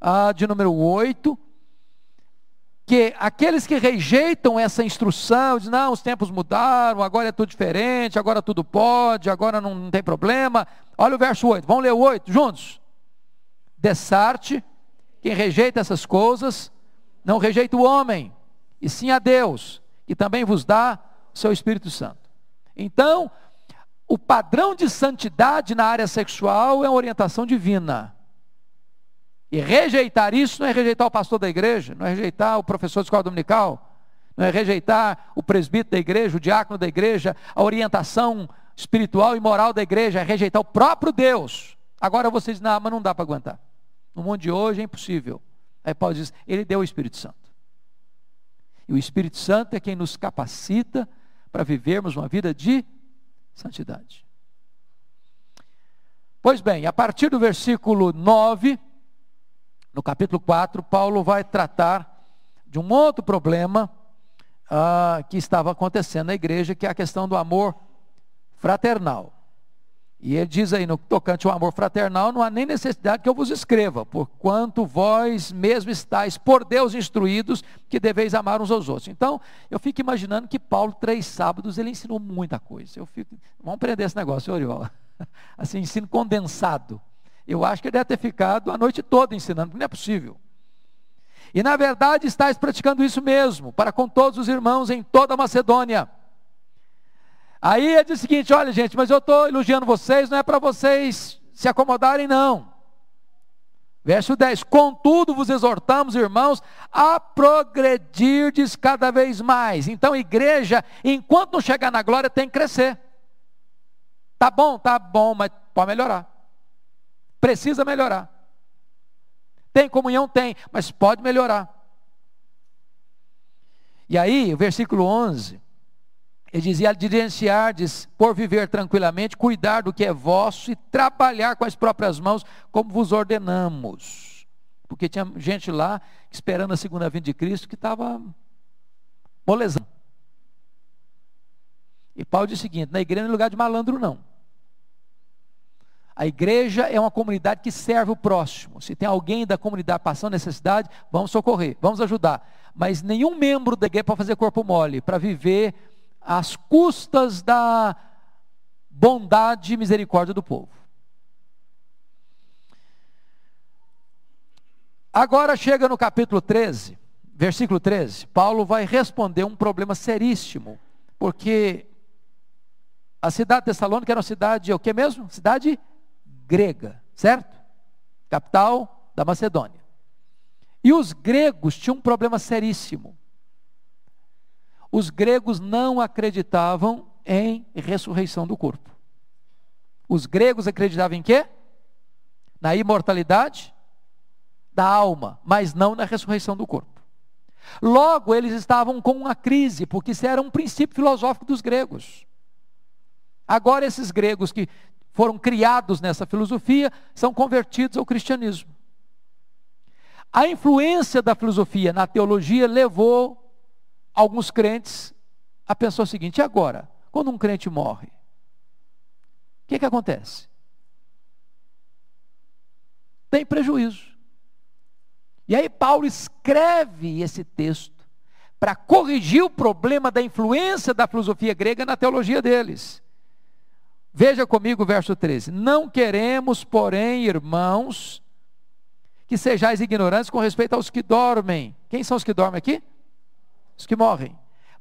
ah, de número 8, que aqueles que rejeitam essa instrução, dizem, não, os tempos mudaram, agora é tudo diferente, agora tudo pode, agora não, não tem problema. Olha o verso 8, vamos ler o 8 juntos. Dessarte, quem rejeita essas coisas, não rejeita o homem, e sim a Deus, que também vos dá o seu Espírito Santo. Então, o padrão de santidade na área sexual é uma orientação divina. E rejeitar isso não é rejeitar o pastor da igreja, não é rejeitar o professor de escola dominical, não é rejeitar o presbítero da igreja, o diácono da igreja, a orientação espiritual e moral da igreja, é rejeitar o próprio Deus. Agora vocês, não, mas não dá para aguentar. No mundo de hoje é impossível. Aí Paulo diz, ele deu o Espírito Santo. E o Espírito Santo é quem nos capacita para vivermos uma vida de santidade. Pois bem, a partir do versículo 9, no capítulo 4, Paulo vai tratar de um outro problema uh, que estava acontecendo na igreja, que é a questão do amor fraternal. E ele diz aí, no tocante ao amor fraternal, não há nem necessidade que eu vos escreva, porquanto vós mesmo estáis por Deus instruídos que deveis amar uns aos outros. Então, eu fico imaginando que Paulo, três sábados, ele ensinou muita coisa. Eu fico, vamos aprender esse negócio, Oriol. Assim, ensino condensado. Eu acho que ele deve ter ficado a noite toda ensinando, não é possível. E na verdade, estáis praticando isso mesmo, para com todos os irmãos em toda a Macedônia. Aí ele diz o seguinte: olha, gente, mas eu estou elogiando vocês, não é para vocês se acomodarem, não. Verso 10: Contudo, vos exortamos, irmãos, a progredirdes cada vez mais. Então, igreja, enquanto não chegar na glória, tem que crescer. Tá bom, tá bom, mas pode melhorar. Precisa melhorar. Tem comunhão? Tem, mas pode melhorar. E aí, o versículo 11 ele dizia: diligenciardes por viver tranquilamente, cuidar do que é vosso e trabalhar com as próprias mãos, como vos ordenamos. Porque tinha gente lá esperando a segunda vinda de Cristo que estava molezando. E Paulo diz o seguinte: na igreja não é lugar de malandro, não. A igreja é uma comunidade que serve o próximo. Se tem alguém da comunidade passando necessidade, vamos socorrer, vamos ajudar. Mas nenhum membro da igreja para fazer corpo mole, para viver às custas da bondade e misericórdia do povo. Agora chega no capítulo 13, versículo 13, Paulo vai responder um problema seríssimo, porque a cidade de Tessalônica era uma cidade, o que mesmo? Cidade grega, certo? Capital da Macedônia. E os gregos tinham um problema seríssimo os gregos não acreditavam em ressurreição do corpo. Os gregos acreditavam em quê? Na imortalidade da alma, mas não na ressurreição do corpo. Logo, eles estavam com uma crise, porque isso era um princípio filosófico dos gregos. Agora, esses gregos que foram criados nessa filosofia são convertidos ao cristianismo. A influência da filosofia na teologia levou alguns crentes a pensar o seguinte: e agora, quando um crente morre, o que, que acontece? Tem prejuízo. E aí Paulo escreve esse texto para corrigir o problema da influência da filosofia grega na teologia deles. Veja comigo o verso 13: Não queremos, porém, irmãos, que sejais ignorantes com respeito aos que dormem. Quem são os que dormem aqui? Os que morrem.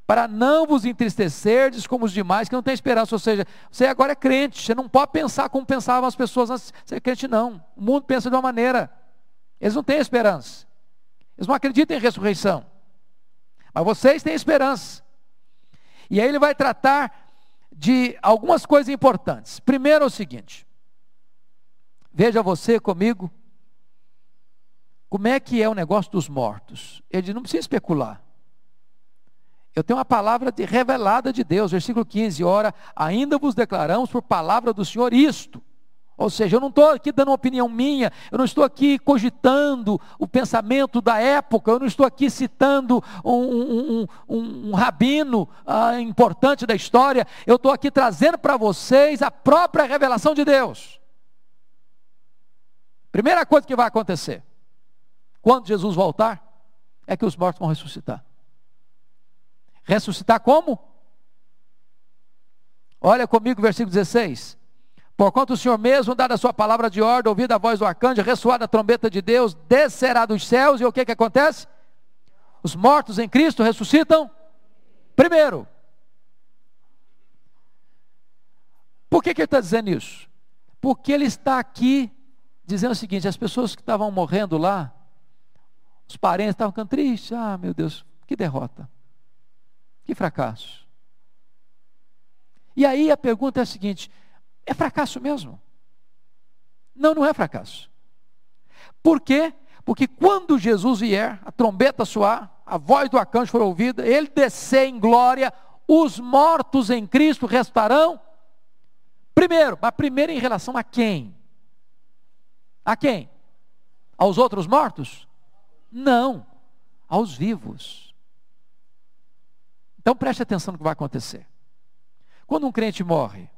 Para não vos entristecerdes como os demais que não têm esperança. Ou seja, você agora é crente, você não pode pensar como pensavam as pessoas antes de ser crente, não. O mundo pensa de uma maneira. Eles não têm esperança. Eles não acreditam em ressurreição. Mas vocês têm esperança. E aí ele vai tratar de algumas coisas importantes. Primeiro é o seguinte: veja você comigo, como é que é o negócio dos mortos. Ele não precisa especular. Eu tenho uma palavra de, revelada de Deus, versículo 15: Ora, ainda vos declaramos por palavra do Senhor isto. Ou seja, eu não estou aqui dando uma opinião minha, eu não estou aqui cogitando o pensamento da época, eu não estou aqui citando um, um, um, um rabino ah, importante da história, eu estou aqui trazendo para vocês a própria revelação de Deus. Primeira coisa que vai acontecer, quando Jesus voltar, é que os mortos vão ressuscitar. Ressuscitar como? Olha comigo, versículo 16. Porquanto o Senhor mesmo, dada a sua palavra de ordem, ouvida a voz do arcanjo, ressoada a trombeta de Deus, descerá dos céus, e o que que acontece? Os mortos em Cristo ressuscitam primeiro. Por que, que ele está dizendo isso? Porque ele está aqui dizendo o seguinte: as pessoas que estavam morrendo lá, os parentes estavam ficando tristes, ah meu Deus, que derrota, que fracasso. E aí a pergunta é a seguinte: é fracasso mesmo? Não, não é fracasso. Por quê? Porque quando Jesus vier, a trombeta soar, a voz do arcanjo for ouvida, ele descer em glória, os mortos em Cristo restarão primeiro, mas primeiro em relação a quem? A quem? Aos outros mortos? Não, aos vivos. Então preste atenção no que vai acontecer. Quando um crente morre,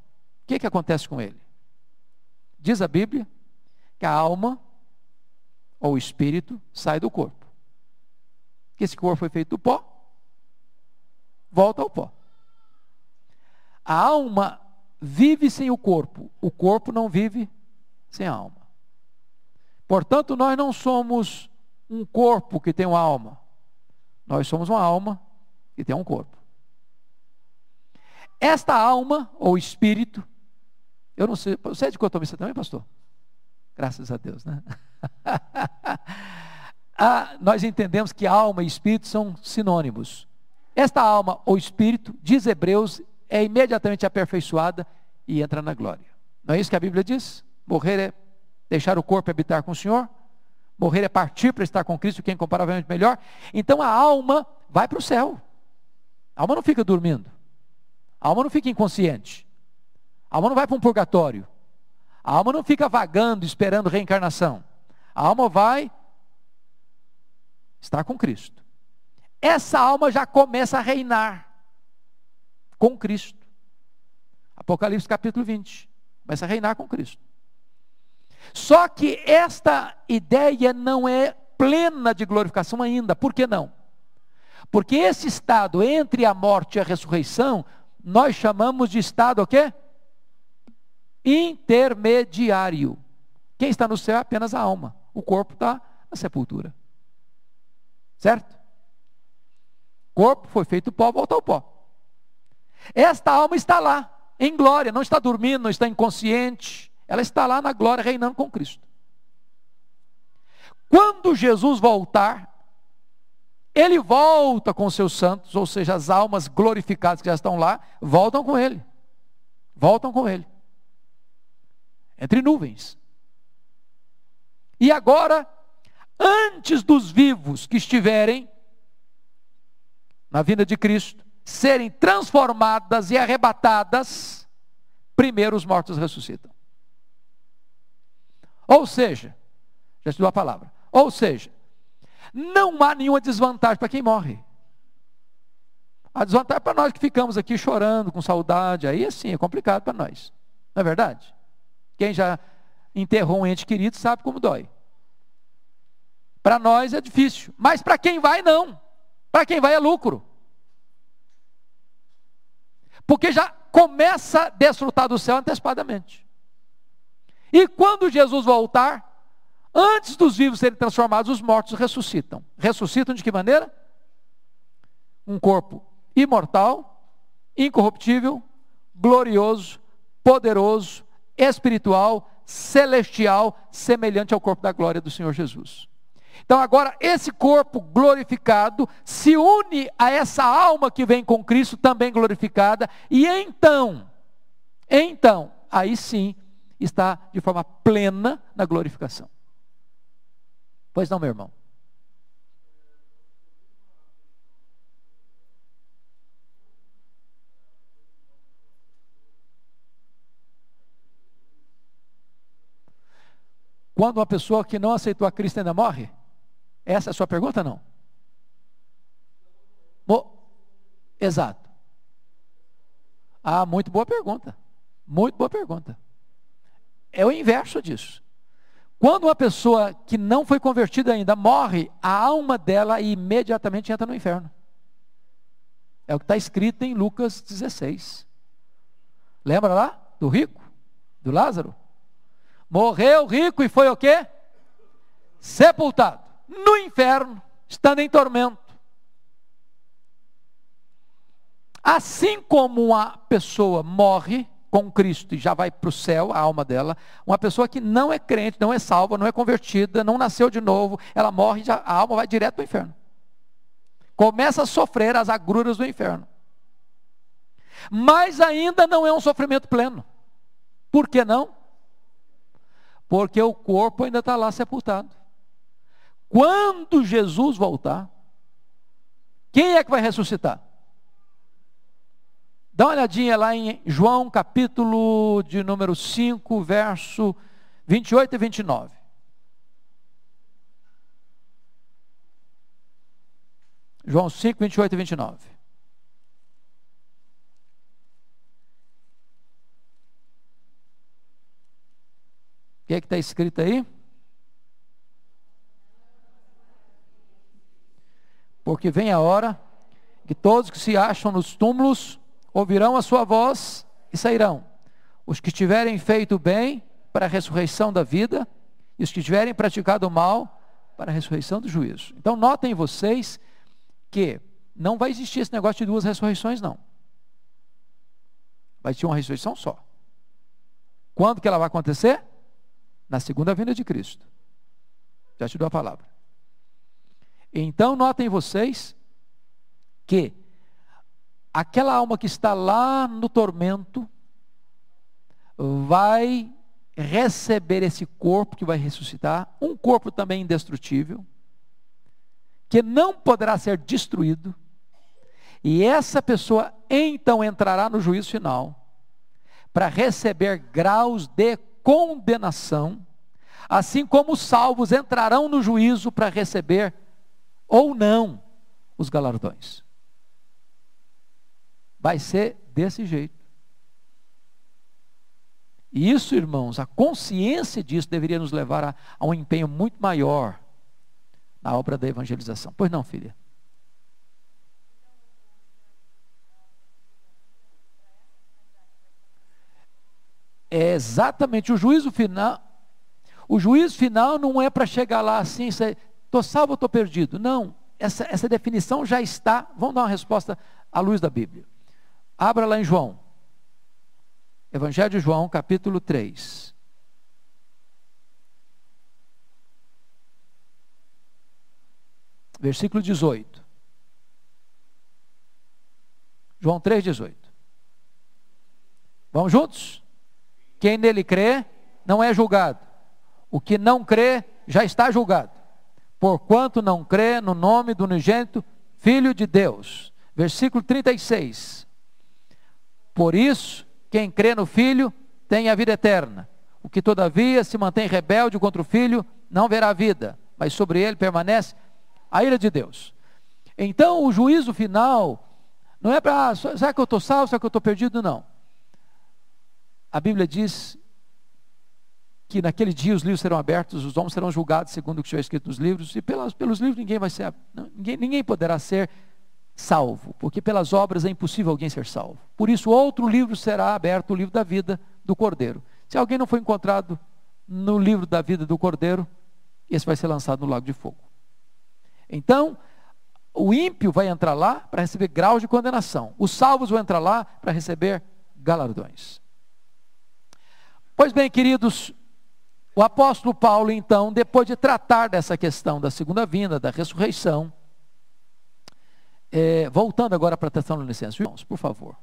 que, que acontece com ele? Diz a Bíblia que a alma ou o espírito sai do corpo. Que esse corpo foi feito do pó, volta ao pó. A alma vive sem o corpo, o corpo não vive sem a alma. Portanto, nós não somos um corpo que tem uma alma, nós somos uma alma que tem um corpo. Esta alma ou espírito eu não sei, você é dicotomista também, pastor? Graças a Deus, né? ah, nós entendemos que alma e espírito são sinônimos. Esta alma ou espírito, diz Hebreus, é imediatamente aperfeiçoada e entra na glória. Não é isso que a Bíblia diz? Morrer é deixar o corpo habitar com o Senhor. Morrer é partir para estar com Cristo, que é incomparavelmente melhor. Então a alma vai para o céu. A alma não fica dormindo. A alma não fica inconsciente. A alma não vai para um purgatório. A alma não fica vagando esperando reencarnação. A alma vai estar com Cristo. Essa alma já começa a reinar com Cristo. Apocalipse capítulo 20. Começa a reinar com Cristo. Só que esta ideia não é plena de glorificação ainda. Por que não? Porque esse estado entre a morte e a ressurreição, nós chamamos de estado o quê? intermediário. Quem está no céu é apenas a alma, o corpo está na sepultura. Certo? O corpo foi feito pó, volta ao pó. Esta alma está lá, em glória, não está dormindo, não está inconsciente, ela está lá na glória, reinando com Cristo. Quando Jesus voltar, ele volta com seus santos, ou seja, as almas glorificadas que já estão lá, voltam com ele. Voltam com ele entre nuvens. E agora, antes dos vivos que estiverem na vinda de Cristo, serem transformadas e arrebatadas, primeiro os mortos ressuscitam. Ou seja, já estudou a palavra. Ou seja, não há nenhuma desvantagem para quem morre. A desvantagem é para nós que ficamos aqui chorando, com saudade, aí assim é complicado para nós. Não é verdade? Quem já enterrou um ente querido sabe como dói. Para nós é difícil, mas para quem vai, não. Para quem vai é lucro. Porque já começa a desfrutar do céu antecipadamente. E quando Jesus voltar, antes dos vivos serem transformados, os mortos ressuscitam. Ressuscitam de que maneira? Um corpo imortal, incorruptível, glorioso, poderoso, espiritual, celestial, semelhante ao corpo da glória do Senhor Jesus. Então, agora, esse corpo glorificado se une a essa alma que vem com Cristo, também glorificada, e então, então, aí sim, está de forma plena na glorificação. Pois não, meu irmão? Quando uma pessoa que não aceitou a Cristo ainda morre? Essa é a sua pergunta, não? Exato. Ah, muito boa pergunta. Muito boa pergunta. É o inverso disso. Quando uma pessoa que não foi convertida ainda morre, a alma dela imediatamente entra no inferno. É o que está escrito em Lucas 16. Lembra lá? Do rico? Do Lázaro? Morreu rico e foi o quê? Sepultado. No inferno, estando em tormento. Assim como uma pessoa morre, com Cristo e já vai para o céu, a alma dela. Uma pessoa que não é crente, não é salva, não é convertida, não nasceu de novo, ela morre, já, a alma vai direto para o inferno. Começa a sofrer as agruras do inferno. Mas ainda não é um sofrimento pleno. Por que não? Porque o corpo ainda está lá sepultado. Quando Jesus voltar, quem é que vai ressuscitar? Dá uma olhadinha lá em João capítulo de número 5, verso 28 e 29. João 5, 28 e 29. O que é que está escrito aí? Porque vem a hora que todos que se acham nos túmulos ouvirão a sua voz e sairão. Os que tiverem feito bem para a ressurreição da vida, e os que tiverem praticado o mal para a ressurreição do juízo. Então notem vocês que não vai existir esse negócio de duas ressurreições, não. Vai ter uma ressurreição só. Quando que ela vai acontecer? Na segunda vinda de Cristo. Já te dou a palavra. Então notem vocês que aquela alma que está lá no tormento vai receber esse corpo que vai ressuscitar, um corpo também indestrutível, que não poderá ser destruído, e essa pessoa então entrará no juízo final para receber graus de condenação, assim como os salvos entrarão no juízo para receber ou não os galardões. Vai ser desse jeito. E isso, irmãos, a consciência disso deveria nos levar a, a um empenho muito maior na obra da evangelização. Pois não, filha? É exatamente o juízo final. O juízo final não é para chegar lá assim, estou salvo ou estou perdido. Não, essa, essa definição já está. Vamos dar uma resposta à luz da Bíblia. Abra lá em João. Evangelho de João, capítulo 3. Versículo 18. João 3, 18. Vamos juntos? Quem nele crê, não é julgado. O que não crê, já está julgado. porquanto não crê no nome do unigênito Filho de Deus. Versículo 36. Por isso, quem crê no Filho tem a vida eterna. O que todavia se mantém rebelde contra o Filho não verá vida, mas sobre ele permanece a ira de Deus. Então, o juízo final não é para, ah, será que eu estou salvo, será que eu estou perdido? Não. A Bíblia diz que naquele dia os livros serão abertos, os homens serão julgados segundo o que estiver escrito nos livros, e pelos livros ninguém vai ser, ninguém, ninguém poderá ser salvo, porque pelas obras é impossível alguém ser salvo. Por isso, outro livro será aberto, o livro da vida do Cordeiro. Se alguém não foi encontrado no livro da vida do Cordeiro, esse vai ser lançado no lago de fogo. Então, o ímpio vai entrar lá para receber graus de condenação, os salvos vão entrar lá para receber galardões. Pois bem, queridos, o apóstolo Paulo, então, depois de tratar dessa questão da segunda vinda, da ressurreição, é, voltando agora para a Tessalonicenses, irmãos, por favor.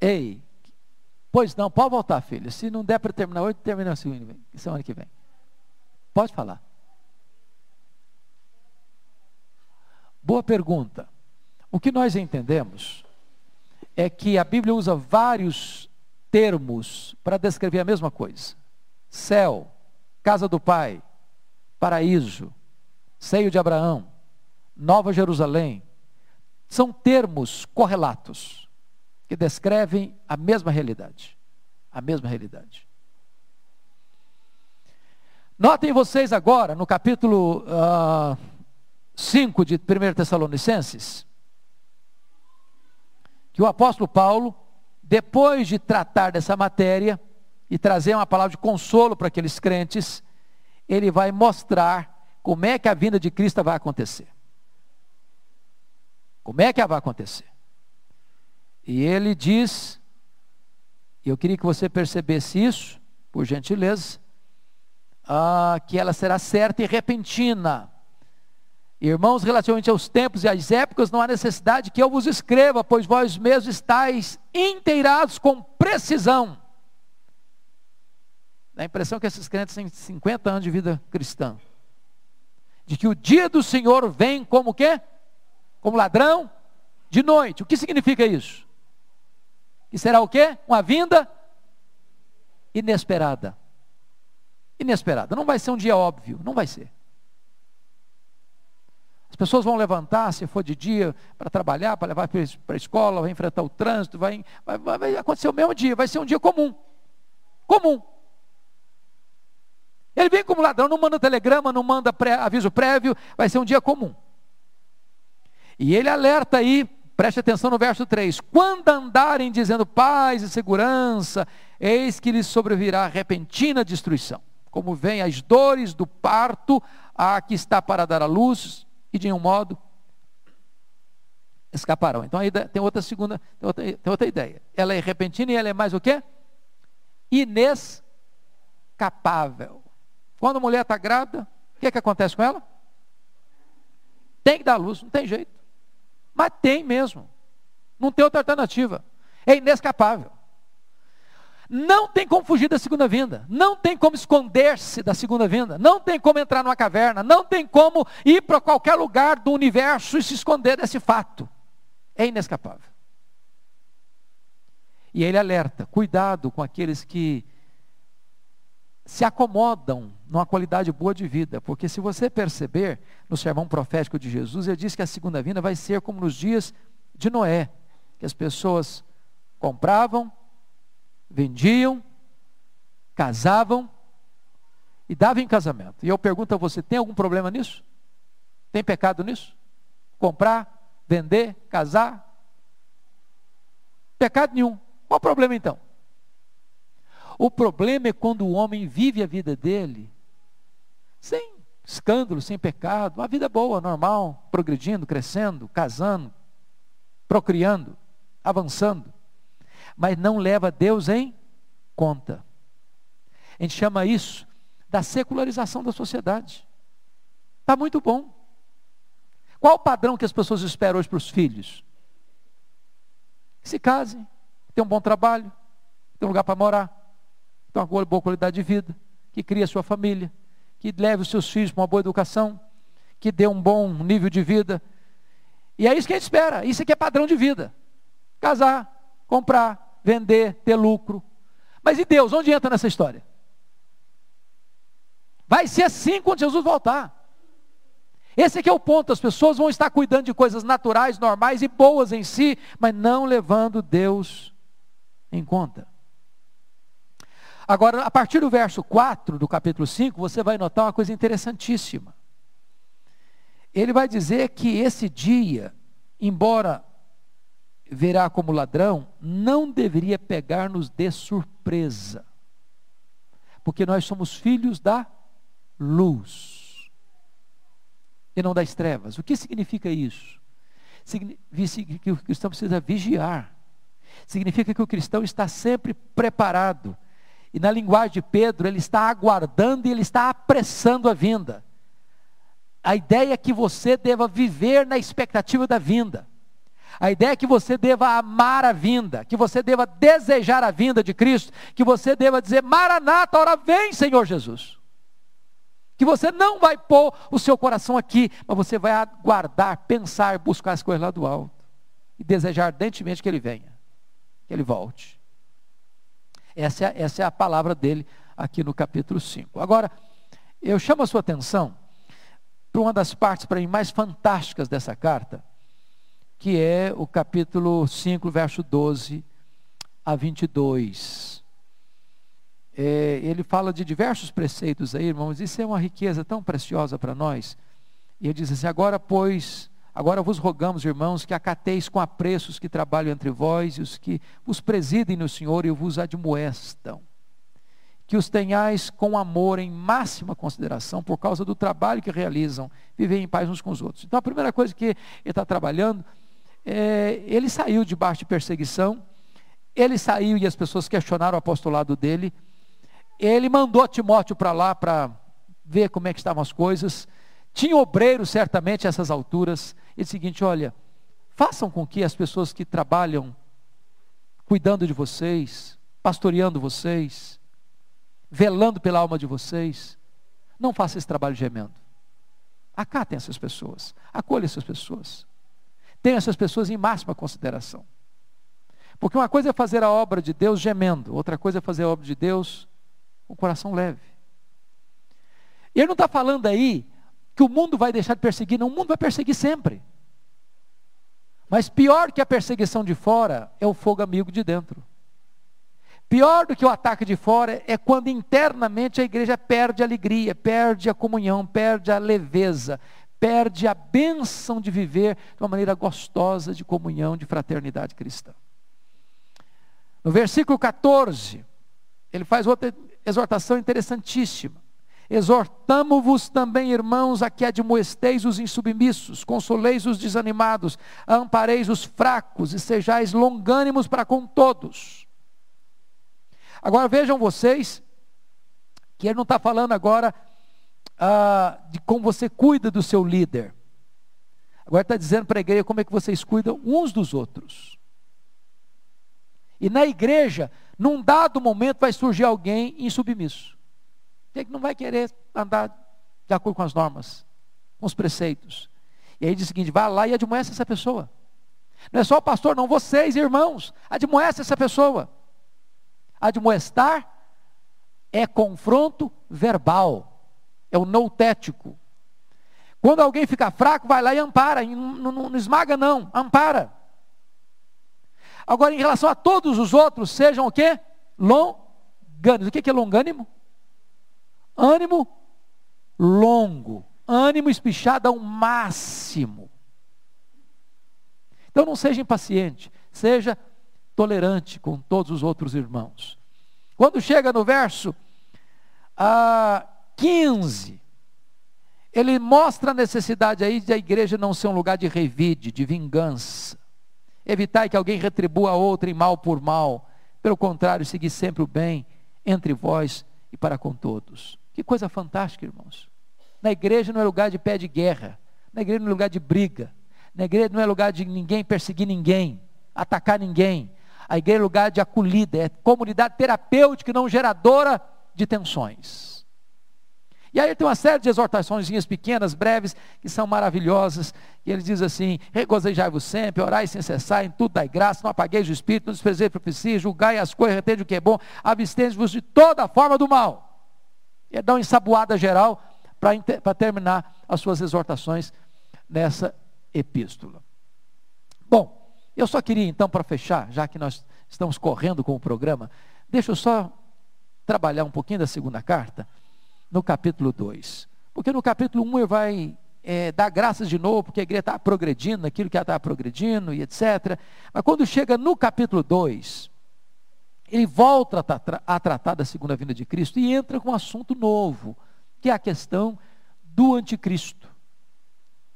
Ei, pois não, pode voltar, filho. Se não der para terminar hoje, termina semana que vem. Pode falar. Boa pergunta. O que nós entendemos é que a Bíblia usa vários termos para descrever a mesma coisa: céu, casa do Pai, paraíso, seio de Abraão, Nova Jerusalém. São termos correlatos que descrevem a mesma realidade. A mesma realidade. Notem vocês agora, no capítulo uh, ah, 5 de 1 Tessalonicenses, que o apóstolo Paulo depois de tratar dessa matéria e trazer uma palavra de consolo para aqueles crentes, ele vai mostrar como é que a vinda de Cristo vai acontecer. Como é que ela vai acontecer? E ele diz, e eu queria que você percebesse isso, por gentileza, ah, que ela será certa e repentina. Irmãos, relativamente aos tempos e às épocas, não há necessidade que eu vos escreva, pois vós mesmos estáis inteirados com precisão. Dá a impressão que esses crentes têm 50 anos de vida cristã. De que o dia do Senhor vem como quê? Como ladrão de noite. O que significa isso? Que será o quê? Uma vinda inesperada. Inesperada. Não vai ser um dia óbvio, não vai ser. As pessoas vão levantar, se for de dia, para trabalhar, para levar para a escola, vai enfrentar o trânsito, vai, vai, vai acontecer o mesmo dia, vai ser um dia comum. Comum. Ele vem como ladrão, não manda telegrama, não manda pré, aviso prévio, vai ser um dia comum. E ele alerta aí, preste atenção no verso 3: quando andarem dizendo paz e segurança, eis que lhes sobrevirá repentina destruição, como vem as dores do parto a que está para dar a luz, e de nenhum modo escaparão. Então aí tem outra segunda, tem outra, tem outra ideia. Ela é repentina e ela é mais o quê? Inescapável. Quando a mulher está grávida, o que, é que acontece com ela? Tem que dar luz, não tem jeito. Mas tem mesmo. Não tem outra alternativa. É inescapável. Não tem como fugir da segunda vinda, não tem como esconder-se da segunda vinda, não tem como entrar numa caverna, não tem como ir para qualquer lugar do universo e se esconder desse fato. É inescapável. E ele alerta: cuidado com aqueles que se acomodam numa qualidade boa de vida, porque se você perceber no sermão profético de Jesus, ele diz que a segunda vinda vai ser como nos dias de Noé, que as pessoas compravam, vendiam, casavam e davam em casamento. E eu pergunto a você: tem algum problema nisso? Tem pecado nisso? Comprar, vender, casar? Pecado nenhum. Qual o problema então? O problema é quando o homem vive a vida dele sem escândalo, sem pecado, uma vida boa, normal, progredindo, crescendo, casando, procriando, avançando mas não leva Deus em conta. A gente chama isso da secularização da sociedade. Está muito bom. Qual o padrão que as pessoas esperam hoje para os filhos? Que se casem, tenham um bom trabalho, tenham um lugar para morar, que tenham uma boa qualidade de vida, que crie a sua família, que leve os seus filhos para uma boa educação, que dê um bom nível de vida. E é isso que a gente espera, isso aqui é padrão de vida. Casar, comprar, vender, ter lucro. Mas e Deus, onde entra nessa história? Vai ser assim quando Jesus voltar. Esse aqui é o ponto, as pessoas vão estar cuidando de coisas naturais, normais e boas em si, mas não levando Deus em conta. Agora, a partir do verso 4 do capítulo 5, você vai notar uma coisa interessantíssima. Ele vai dizer que esse dia, embora verá como ladrão, não deveria pegar-nos de surpresa. Porque nós somos filhos da luz e não das trevas. O que significa isso? Significa que o cristão precisa vigiar. Significa que o cristão está sempre preparado e na linguagem de Pedro, ele está aguardando e ele está apressando a vinda. A ideia é que você deva viver na expectativa da vinda. A ideia é que você deva amar a vinda, que você deva desejar a vinda de Cristo, que você deva dizer: Maranata, hora vem, Senhor Jesus. Que você não vai pôr o seu coração aqui, mas você vai aguardar, pensar, buscar as coisas lá do alto e desejar ardentemente que Ele venha, que Ele volte. Essa é, essa é a palavra dele aqui no capítulo 5. Agora, eu chamo a sua atenção para uma das partes para mim mais fantásticas dessa carta, que é o capítulo 5, verso 12 a 22. É, ele fala de diversos preceitos aí, irmãos, isso é uma riqueza tão preciosa para nós. E ele diz assim: agora, pois, Agora vos rogamos, irmãos, que acateis com apreço os que trabalham entre vós e os que os presidem no Senhor e vos admoestam. Que os tenhais com amor em máxima consideração por causa do trabalho que realizam, viver em paz uns com os outros. Então a primeira coisa que ele está trabalhando, é, ele saiu debaixo de perseguição, ele saiu e as pessoas questionaram o apostolado dele, ele mandou Timóteo para lá para ver como é que estavam as coisas, tinha obreiros certamente a essas alturas, e o seguinte: olha, façam com que as pessoas que trabalham cuidando de vocês, pastoreando vocês, velando pela alma de vocês, não façam esse trabalho gemendo. Acatem essas pessoas, acolham essas pessoas. Tenham essas pessoas em máxima consideração. Porque uma coisa é fazer a obra de Deus gemendo, outra coisa é fazer a obra de Deus com o coração leve. E ele não está falando aí que o mundo vai deixar de perseguir, não, o mundo vai perseguir sempre. Mas pior que a perseguição de fora é o fogo amigo de dentro. Pior do que o ataque de fora é quando internamente a igreja perde a alegria, perde a comunhão, perde a leveza, perde a bênção de viver de uma maneira gostosa de comunhão, de fraternidade cristã. No versículo 14, ele faz outra exortação interessantíssima. Exortamo-vos também, irmãos, a que admoesteis os insubmissos, consoleis os desanimados, ampareis os fracos e sejais longânimos para com todos. Agora vejam vocês, que ele não está falando agora ah, de como você cuida do seu líder. Agora está dizendo para a igreja como é que vocês cuidam uns dos outros. E na igreja, num dado momento, vai surgir alguém insubmisso que não vai querer andar de acordo com as normas, com os preceitos. E aí diz o seguinte: vá lá e admoece essa pessoa. Não é só o pastor, não, vocês, irmãos, admoece essa pessoa. Admoestar é confronto verbal, é o noutético. Quando alguém fica fraco, vai lá e ampara, não, não, não esmaga não, ampara. Agora, em relação a todos os outros, sejam o quê? Longânimos. O que é longânimo? Ânimo longo, ânimo espichado ao máximo. Então não seja impaciente, seja tolerante com todos os outros irmãos. Quando chega no verso ah, 15, ele mostra a necessidade aí de a igreja não ser um lugar de revide, de vingança. Evitar que alguém retribua a outra em mal por mal. Pelo contrário, seguir sempre o bem entre vós e para com todos. Que coisa fantástica, irmãos. Na igreja não é lugar de pé de guerra. Na igreja não é lugar de briga. Na igreja não é lugar de ninguém perseguir ninguém, atacar ninguém. A igreja é lugar de acolhida, é comunidade terapêutica e não geradora de tensões. E aí tem uma série de exortações pequenas, breves, que são maravilhosas. E ele diz assim: regozijai-vos sempre, orai sem cessar, em tudo dai graça, não apagueis o espírito, não desprezeis profecia, julgai as coisas, retende o que é bom, abstende-vos de toda forma do mal. E dá uma ensaboada geral para terminar as suas exortações nessa epístola. Bom, eu só queria então, para fechar, já que nós estamos correndo com o programa, deixa eu só trabalhar um pouquinho da segunda carta no capítulo 2. Porque no capítulo 1 um ele vai é, dar graças de novo, porque a igreja está progredindo naquilo que ela está progredindo e etc. Mas quando chega no capítulo 2, ele volta a, tratar da segunda vinda de Cristo e entra com um assunto novo, que é a questão do anticristo,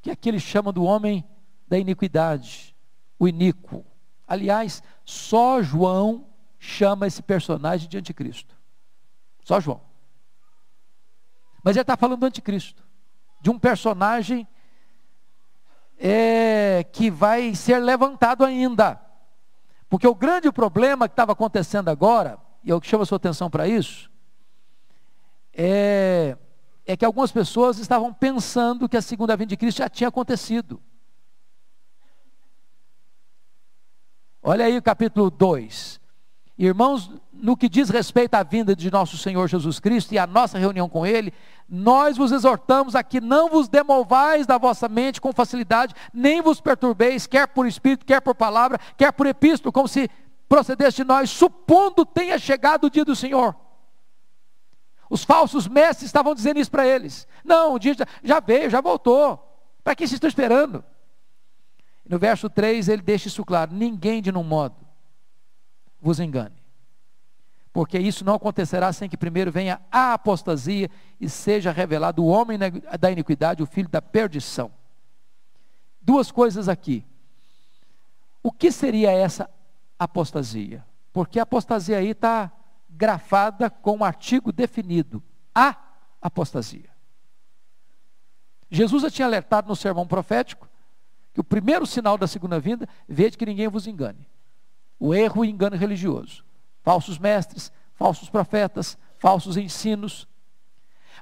que aqui ele chama do homem da iniquidade, o iníquo. Aliás, só João chama esse personagem de anticristo. Só João. Mas ele está falando do anticristo, de um personagem é, que vai ser levantado ainda. Porque o grande problema que estava acontecendo agora, e eu chamo a sua atenção para isso, é, é que algumas pessoas estavam pensando que a segunda vinda de Cristo já tinha acontecido. Olha aí o capítulo 2. Irmãos, no que diz respeito à vinda de nosso Senhor Jesus Cristo e à nossa reunião com Ele, nós vos exortamos a que não vos demovais da vossa mente com facilidade, nem vos perturbeis, quer por espírito, quer por palavra, quer por epístolo, como se procedesse de nós, supondo tenha chegado o dia do Senhor. Os falsos mestres estavam dizendo isso para eles. Não, o dia já veio, já voltou. Para que vocês estão esperando? No verso 3 ele deixa isso claro: ninguém de nenhum modo vos engane porque isso não acontecerá sem que primeiro venha a apostasia e seja revelado o homem da iniquidade, o filho da perdição. Duas coisas aqui. O que seria essa apostasia? Porque a apostasia aí está grafada com um artigo definido: a apostasia. Jesus já tinha alertado no sermão profético que o primeiro sinal da segunda vinda, veja que ninguém vos engane. O erro e engano religioso falsos mestres, falsos profetas, falsos ensinos.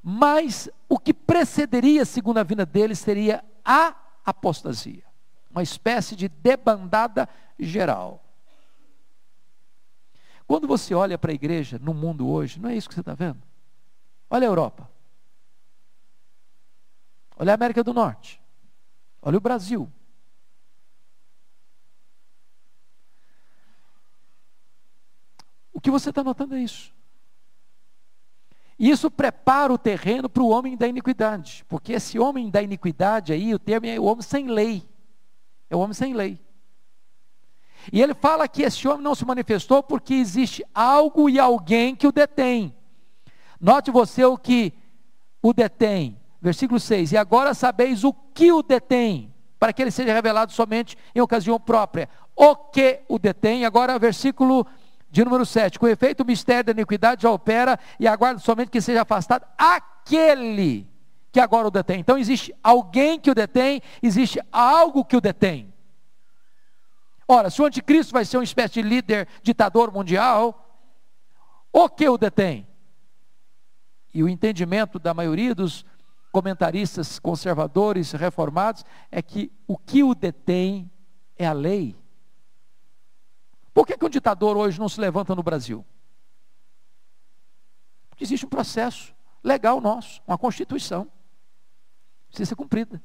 Mas o que precederia a segunda vinda dele seria a apostasia, uma espécie de debandada geral. Quando você olha para a igreja no mundo hoje, não é isso que você está vendo? Olha a Europa. Olha a América do Norte. Olha o Brasil. O que você está notando é isso. Isso prepara o terreno para o homem da iniquidade, porque esse homem da iniquidade aí, o termo é o homem sem lei. É o homem sem lei. E ele fala que esse homem não se manifestou porque existe algo e alguém que o detém. Note você o que o detém. Versículo 6: E agora sabeis o que o detém, para que ele seja revelado somente em ocasião própria. O que o detém. Agora, versículo de número 7. Com efeito, o mistério da iniquidade já opera e aguarda somente que seja afastado aquele que agora o detém. Então existe alguém que o detém, existe algo que o detém. Ora, se o anticristo vai ser uma espécie de líder ditador mundial, o que o detém? E o entendimento da maioria dos comentaristas conservadores reformados é que o que o detém é a lei. Por que, que um ditador hoje não se levanta no Brasil? Porque existe um processo legal nosso, uma constituição. Precisa ser cumprida.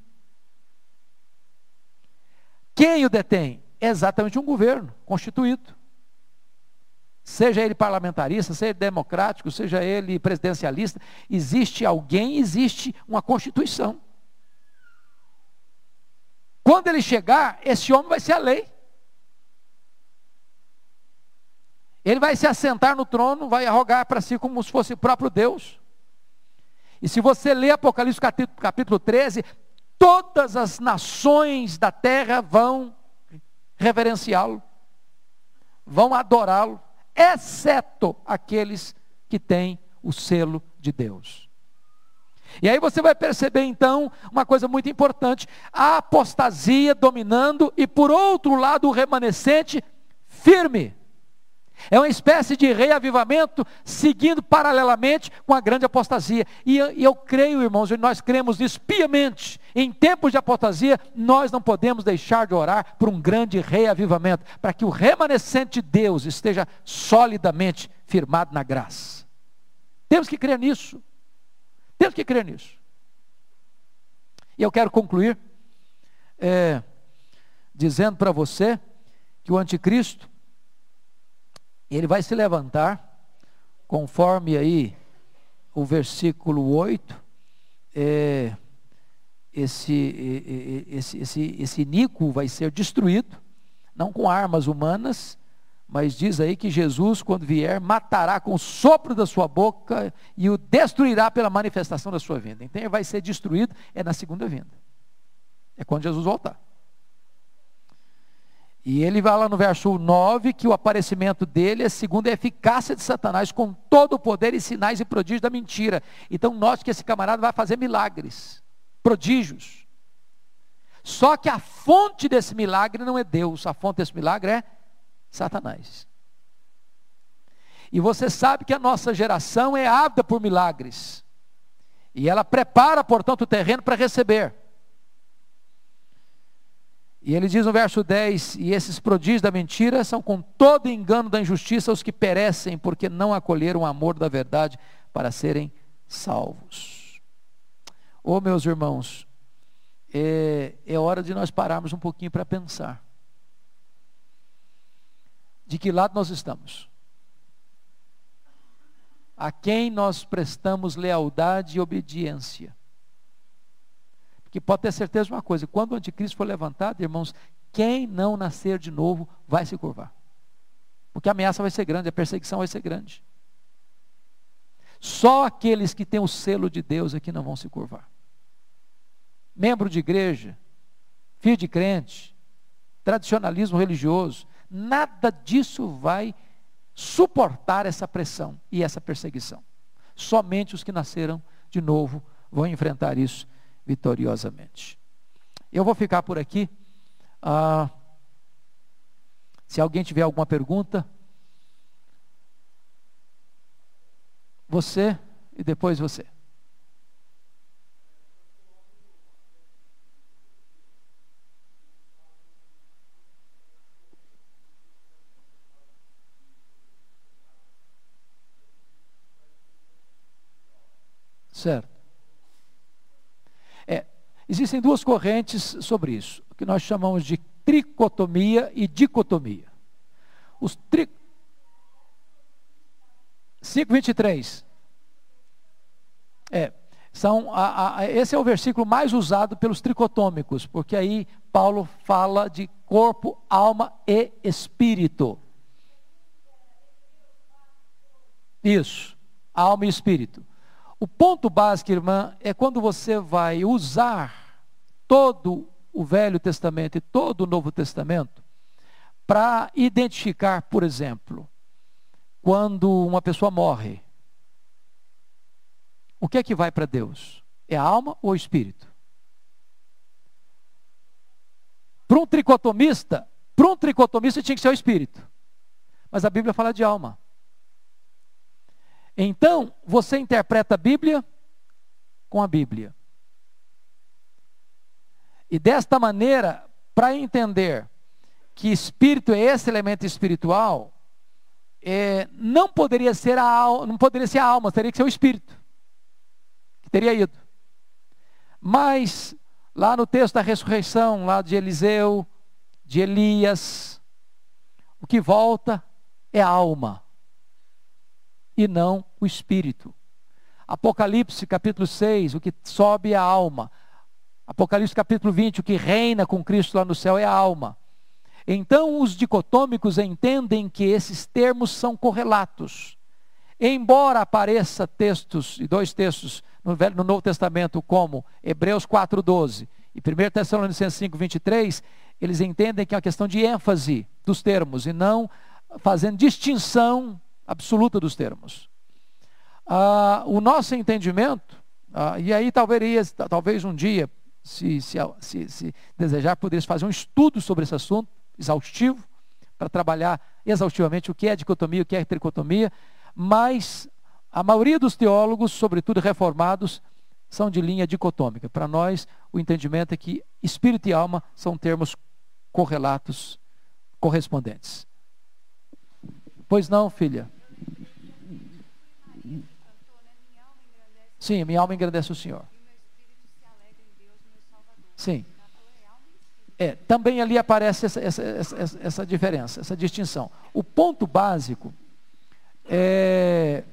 Quem o detém? É exatamente um governo constituído. Seja ele parlamentarista, seja ele democrático, seja ele presidencialista, existe alguém, existe uma constituição. Quando ele chegar, esse homem vai ser a lei. Ele vai se assentar no trono, vai arrogar para si como se fosse o próprio Deus. E se você ler Apocalipse capítulo, capítulo 13, todas as nações da terra vão reverenciá-lo, vão adorá-lo, exceto aqueles que têm o selo de Deus. E aí você vai perceber então uma coisa muito importante: a apostasia dominando e por outro lado o remanescente firme. É uma espécie de reavivamento seguindo paralelamente com a grande apostasia. E eu, eu creio, irmãos, e nós cremos nisso piamente. Em tempos de apostasia, nós não podemos deixar de orar por um grande reavivamento, para que o remanescente de Deus esteja solidamente firmado na graça. Temos que crer nisso. Temos que crer nisso. E eu quero concluir é, dizendo para você que o anticristo ele vai se levantar, conforme aí o versículo 8, é, esse, esse, esse, esse Nico vai ser destruído, não com armas humanas, mas diz aí que Jesus, quando vier, matará com o sopro da sua boca e o destruirá pela manifestação da sua vinda. Então ele vai ser destruído, é na segunda vinda. É quando Jesus voltar. E ele vai lá no verso 9 que o aparecimento dele é segundo a eficácia de Satanás, com todo o poder e sinais e prodígios da mentira. Então, note que esse camarada vai fazer milagres, prodígios. Só que a fonte desse milagre não é Deus, a fonte desse milagre é Satanás. E você sabe que a nossa geração é ávida por milagres. E ela prepara, portanto, o terreno para receber. E ele diz no verso 10: E esses prodígios da mentira são com todo engano da injustiça os que perecem, porque não acolheram o amor da verdade para serem salvos. Oh, meus irmãos, é, é hora de nós pararmos um pouquinho para pensar. De que lado nós estamos? A quem nós prestamos lealdade e obediência? Que pode ter certeza de uma coisa: quando o anticristo for levantado, irmãos, quem não nascer de novo vai se curvar. Porque a ameaça vai ser grande, a perseguição vai ser grande. Só aqueles que têm o selo de Deus aqui não vão se curvar. Membro de igreja, filho de crente, tradicionalismo religioso, nada disso vai suportar essa pressão e essa perseguição. Somente os que nasceram de novo vão enfrentar isso vitoriosamente. Eu vou ficar por aqui. Ah, se alguém tiver alguma pergunta, você e depois você. Certo. Existem duas correntes sobre isso, que nós chamamos de tricotomia e dicotomia. Os tri... 5,23. É, são a, a, esse é o versículo mais usado pelos tricotômicos, porque aí Paulo fala de corpo, alma e espírito. Isso, alma e espírito. O ponto básico, irmã, é quando você vai usar todo o Velho Testamento e todo o Novo Testamento para identificar, por exemplo, quando uma pessoa morre. O que é que vai para Deus? É a alma ou o espírito? Para um tricotomista, para um tricotomista tinha que ser o espírito. Mas a Bíblia fala de alma. Então, você interpreta a Bíblia com a Bíblia. E desta maneira, para entender que espírito é esse elemento espiritual, é, não poderia ser a alma, não poderia ser a alma, teria que ser o espírito que teria ido. Mas lá no texto da ressurreição, lá de Eliseu, de Elias, o que volta é a alma e não o espírito. Apocalipse capítulo 6, o que sobe é a alma. Apocalipse capítulo 20, o que reina com Cristo lá no céu é a alma. Então os dicotômicos entendem que esses termos são correlatos. Embora apareça textos, e dois textos no, Velho, no Novo Testamento, como Hebreus 4,12 e 1 Tessalonicenses 5,23, eles entendem que é uma questão de ênfase dos termos e não fazendo distinção absoluta dos termos. Ah, o nosso entendimento, ah, e aí talvez, talvez um dia se, se, se, se desejar, poderia fazer um estudo sobre esse assunto, exaustivo, para trabalhar exaustivamente o que é dicotomia, o que é tricotomia, mas a maioria dos teólogos, sobretudo reformados, são de linha dicotômica. Para nós, o entendimento é que espírito e alma são termos correlatos, correspondentes. Pois não, filha? Sim, minha alma engrandece o Senhor. Sim. É, também ali aparece essa, essa, essa, essa, diferença, essa distinção. O ponto básico é,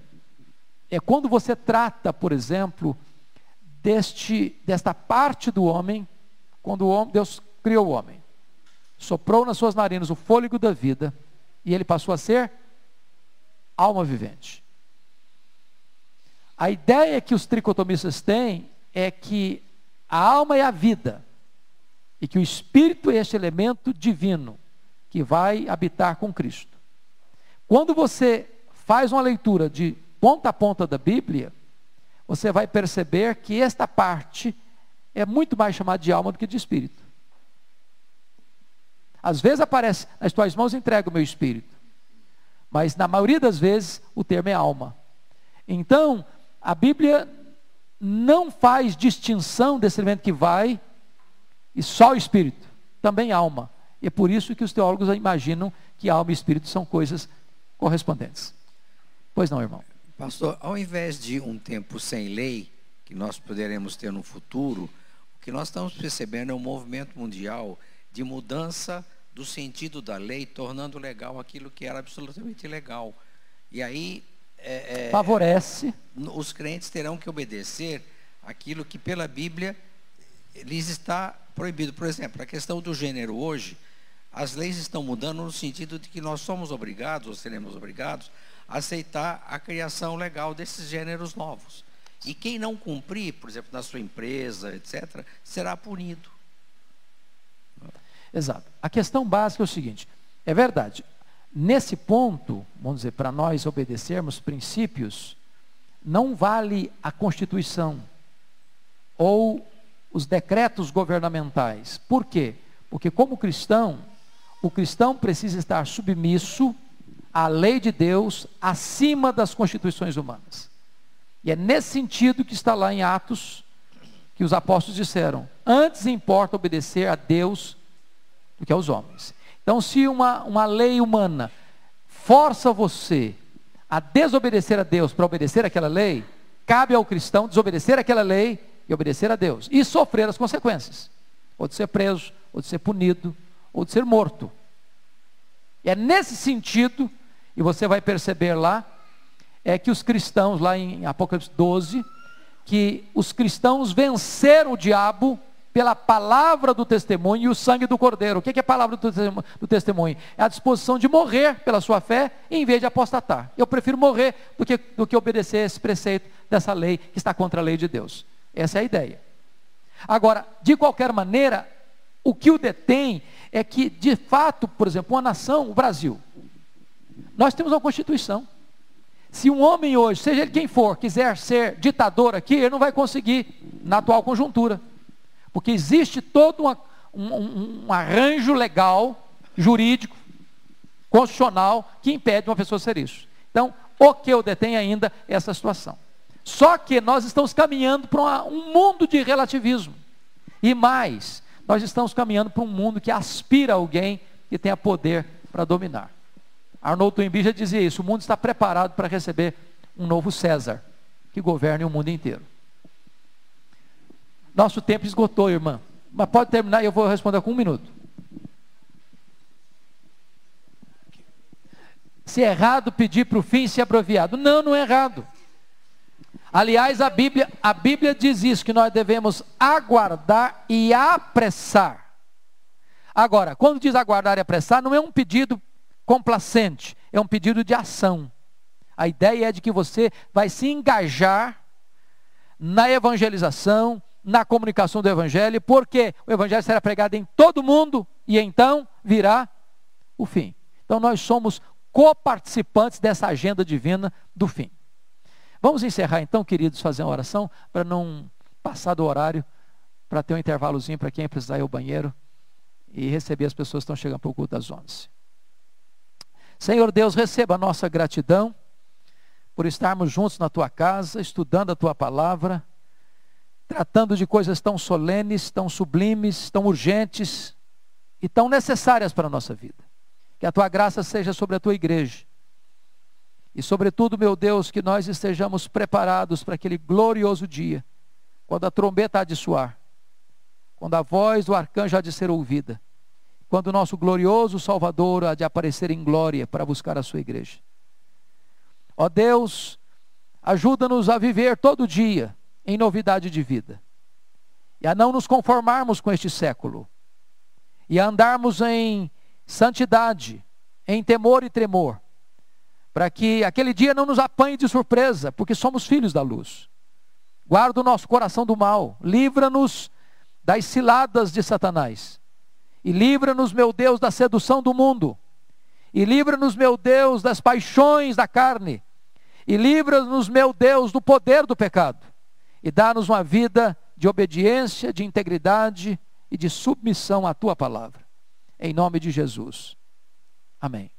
é quando você trata, por exemplo, deste, desta parte do homem, quando o homem, Deus criou o homem, soprou nas suas narinas o fôlego da vida, e ele passou a ser alma vivente. A ideia que os tricotomistas têm é que a alma é a vida, e que o espírito é este elemento divino que vai habitar com Cristo. Quando você faz uma leitura de ponta a ponta da Bíblia, você vai perceber que esta parte é muito mais chamada de alma do que de espírito. Às vezes aparece, nas tuas mãos entrega o meu espírito. Mas na maioria das vezes o termo é alma. Então, a Bíblia não faz distinção desse elemento que vai e só o espírito, também alma. E é por isso que os teólogos imaginam que alma e espírito são coisas correspondentes. Pois não, irmão? Pastor, ao invés de um tempo sem lei, que nós poderemos ter no futuro, o que nós estamos percebendo é um movimento mundial de mudança do sentido da lei, tornando legal aquilo que era absolutamente ilegal. E aí. É, é, Favorece. Os crentes terão que obedecer aquilo que pela Bíblia lhes está proibido. Por exemplo, a questão do gênero hoje, as leis estão mudando no sentido de que nós somos obrigados, ou seremos obrigados, aceitar a criação legal desses gêneros novos. E quem não cumprir, por exemplo, na sua empresa, etc., será punido. Exato. A questão básica é o seguinte: é verdade, nesse ponto, vamos dizer, para nós obedecermos princípios, não vale a Constituição ou os decretos governamentais. Por quê? Porque, como cristão, o cristão precisa estar submisso a lei de Deus acima das constituições humanas. E é nesse sentido que está lá em Atos que os apóstolos disseram: antes importa obedecer a Deus do que aos homens. Então, se uma, uma lei humana força você a desobedecer a Deus para obedecer aquela lei, cabe ao cristão desobedecer aquela lei e obedecer a Deus e sofrer as consequências, ou de ser preso, ou de ser punido, ou de ser morto. E é nesse sentido e você vai perceber lá, é que os cristãos, lá em Apocalipse 12, que os cristãos venceram o diabo pela palavra do testemunho e o sangue do cordeiro. O que é a palavra do testemunho? É a disposição de morrer pela sua fé em vez de apostatar. Eu prefiro morrer do que, do que obedecer esse preceito dessa lei que está contra a lei de Deus. Essa é a ideia. Agora, de qualquer maneira, o que o detém é que, de fato, por exemplo, uma nação, o Brasil, nós temos uma Constituição. Se um homem hoje, seja ele quem for, quiser ser ditador aqui, ele não vai conseguir na atual conjuntura. Porque existe todo uma, um, um arranjo legal, jurídico, constitucional, que impede uma pessoa ser isso. Então, o que eu detenho ainda é essa situação. Só que nós estamos caminhando para um mundo de relativismo. E mais, nós estamos caminhando para um mundo que aspira alguém que tenha poder para dominar. Arnold Toynbee já dizia isso: o mundo está preparado para receber um novo César, que governe o mundo inteiro. Nosso tempo esgotou, irmã. Mas pode terminar e eu vou responder com um minuto. Se é errado pedir para o fim ser abreviado. Não, não é errado. Aliás, a Bíblia, a Bíblia diz isso, que nós devemos aguardar e apressar. Agora, quando diz aguardar e apressar, não é um pedido complacente, é um pedido de ação. A ideia é de que você vai se engajar na evangelização, na comunicação do evangelho, porque o evangelho será pregado em todo mundo e então virá o fim. Então nós somos coparticipantes dessa agenda divina do fim. Vamos encerrar então, queridos, fazer uma oração para não passar do horário, para ter um intervalozinho para quem precisar ir ao banheiro e receber as pessoas que estão chegando para o culto das 11. Senhor Deus, receba a nossa gratidão por estarmos juntos na tua casa, estudando a tua palavra, tratando de coisas tão solenes, tão sublimes, tão urgentes e tão necessárias para a nossa vida. Que a tua graça seja sobre a tua igreja. E, sobretudo, meu Deus, que nós estejamos preparados para aquele glorioso dia, quando a trombeta há de soar, quando a voz do arcanjo há de ser ouvida, quando o nosso glorioso Salvador há de aparecer em glória para buscar a sua igreja. Ó Deus, ajuda-nos a viver todo dia em novidade de vida, e a não nos conformarmos com este século, e a andarmos em santidade, em temor e tremor, para que aquele dia não nos apanhe de surpresa, porque somos filhos da luz. Guarda o nosso coração do mal, livra-nos das ciladas de Satanás, e livra-nos, meu Deus, da sedução do mundo, e livra-nos, meu Deus, das paixões da carne, e livra-nos, meu Deus, do poder do pecado, e dá-nos uma vida de obediência, de integridade e de submissão à tua palavra. Em nome de Jesus. Amém.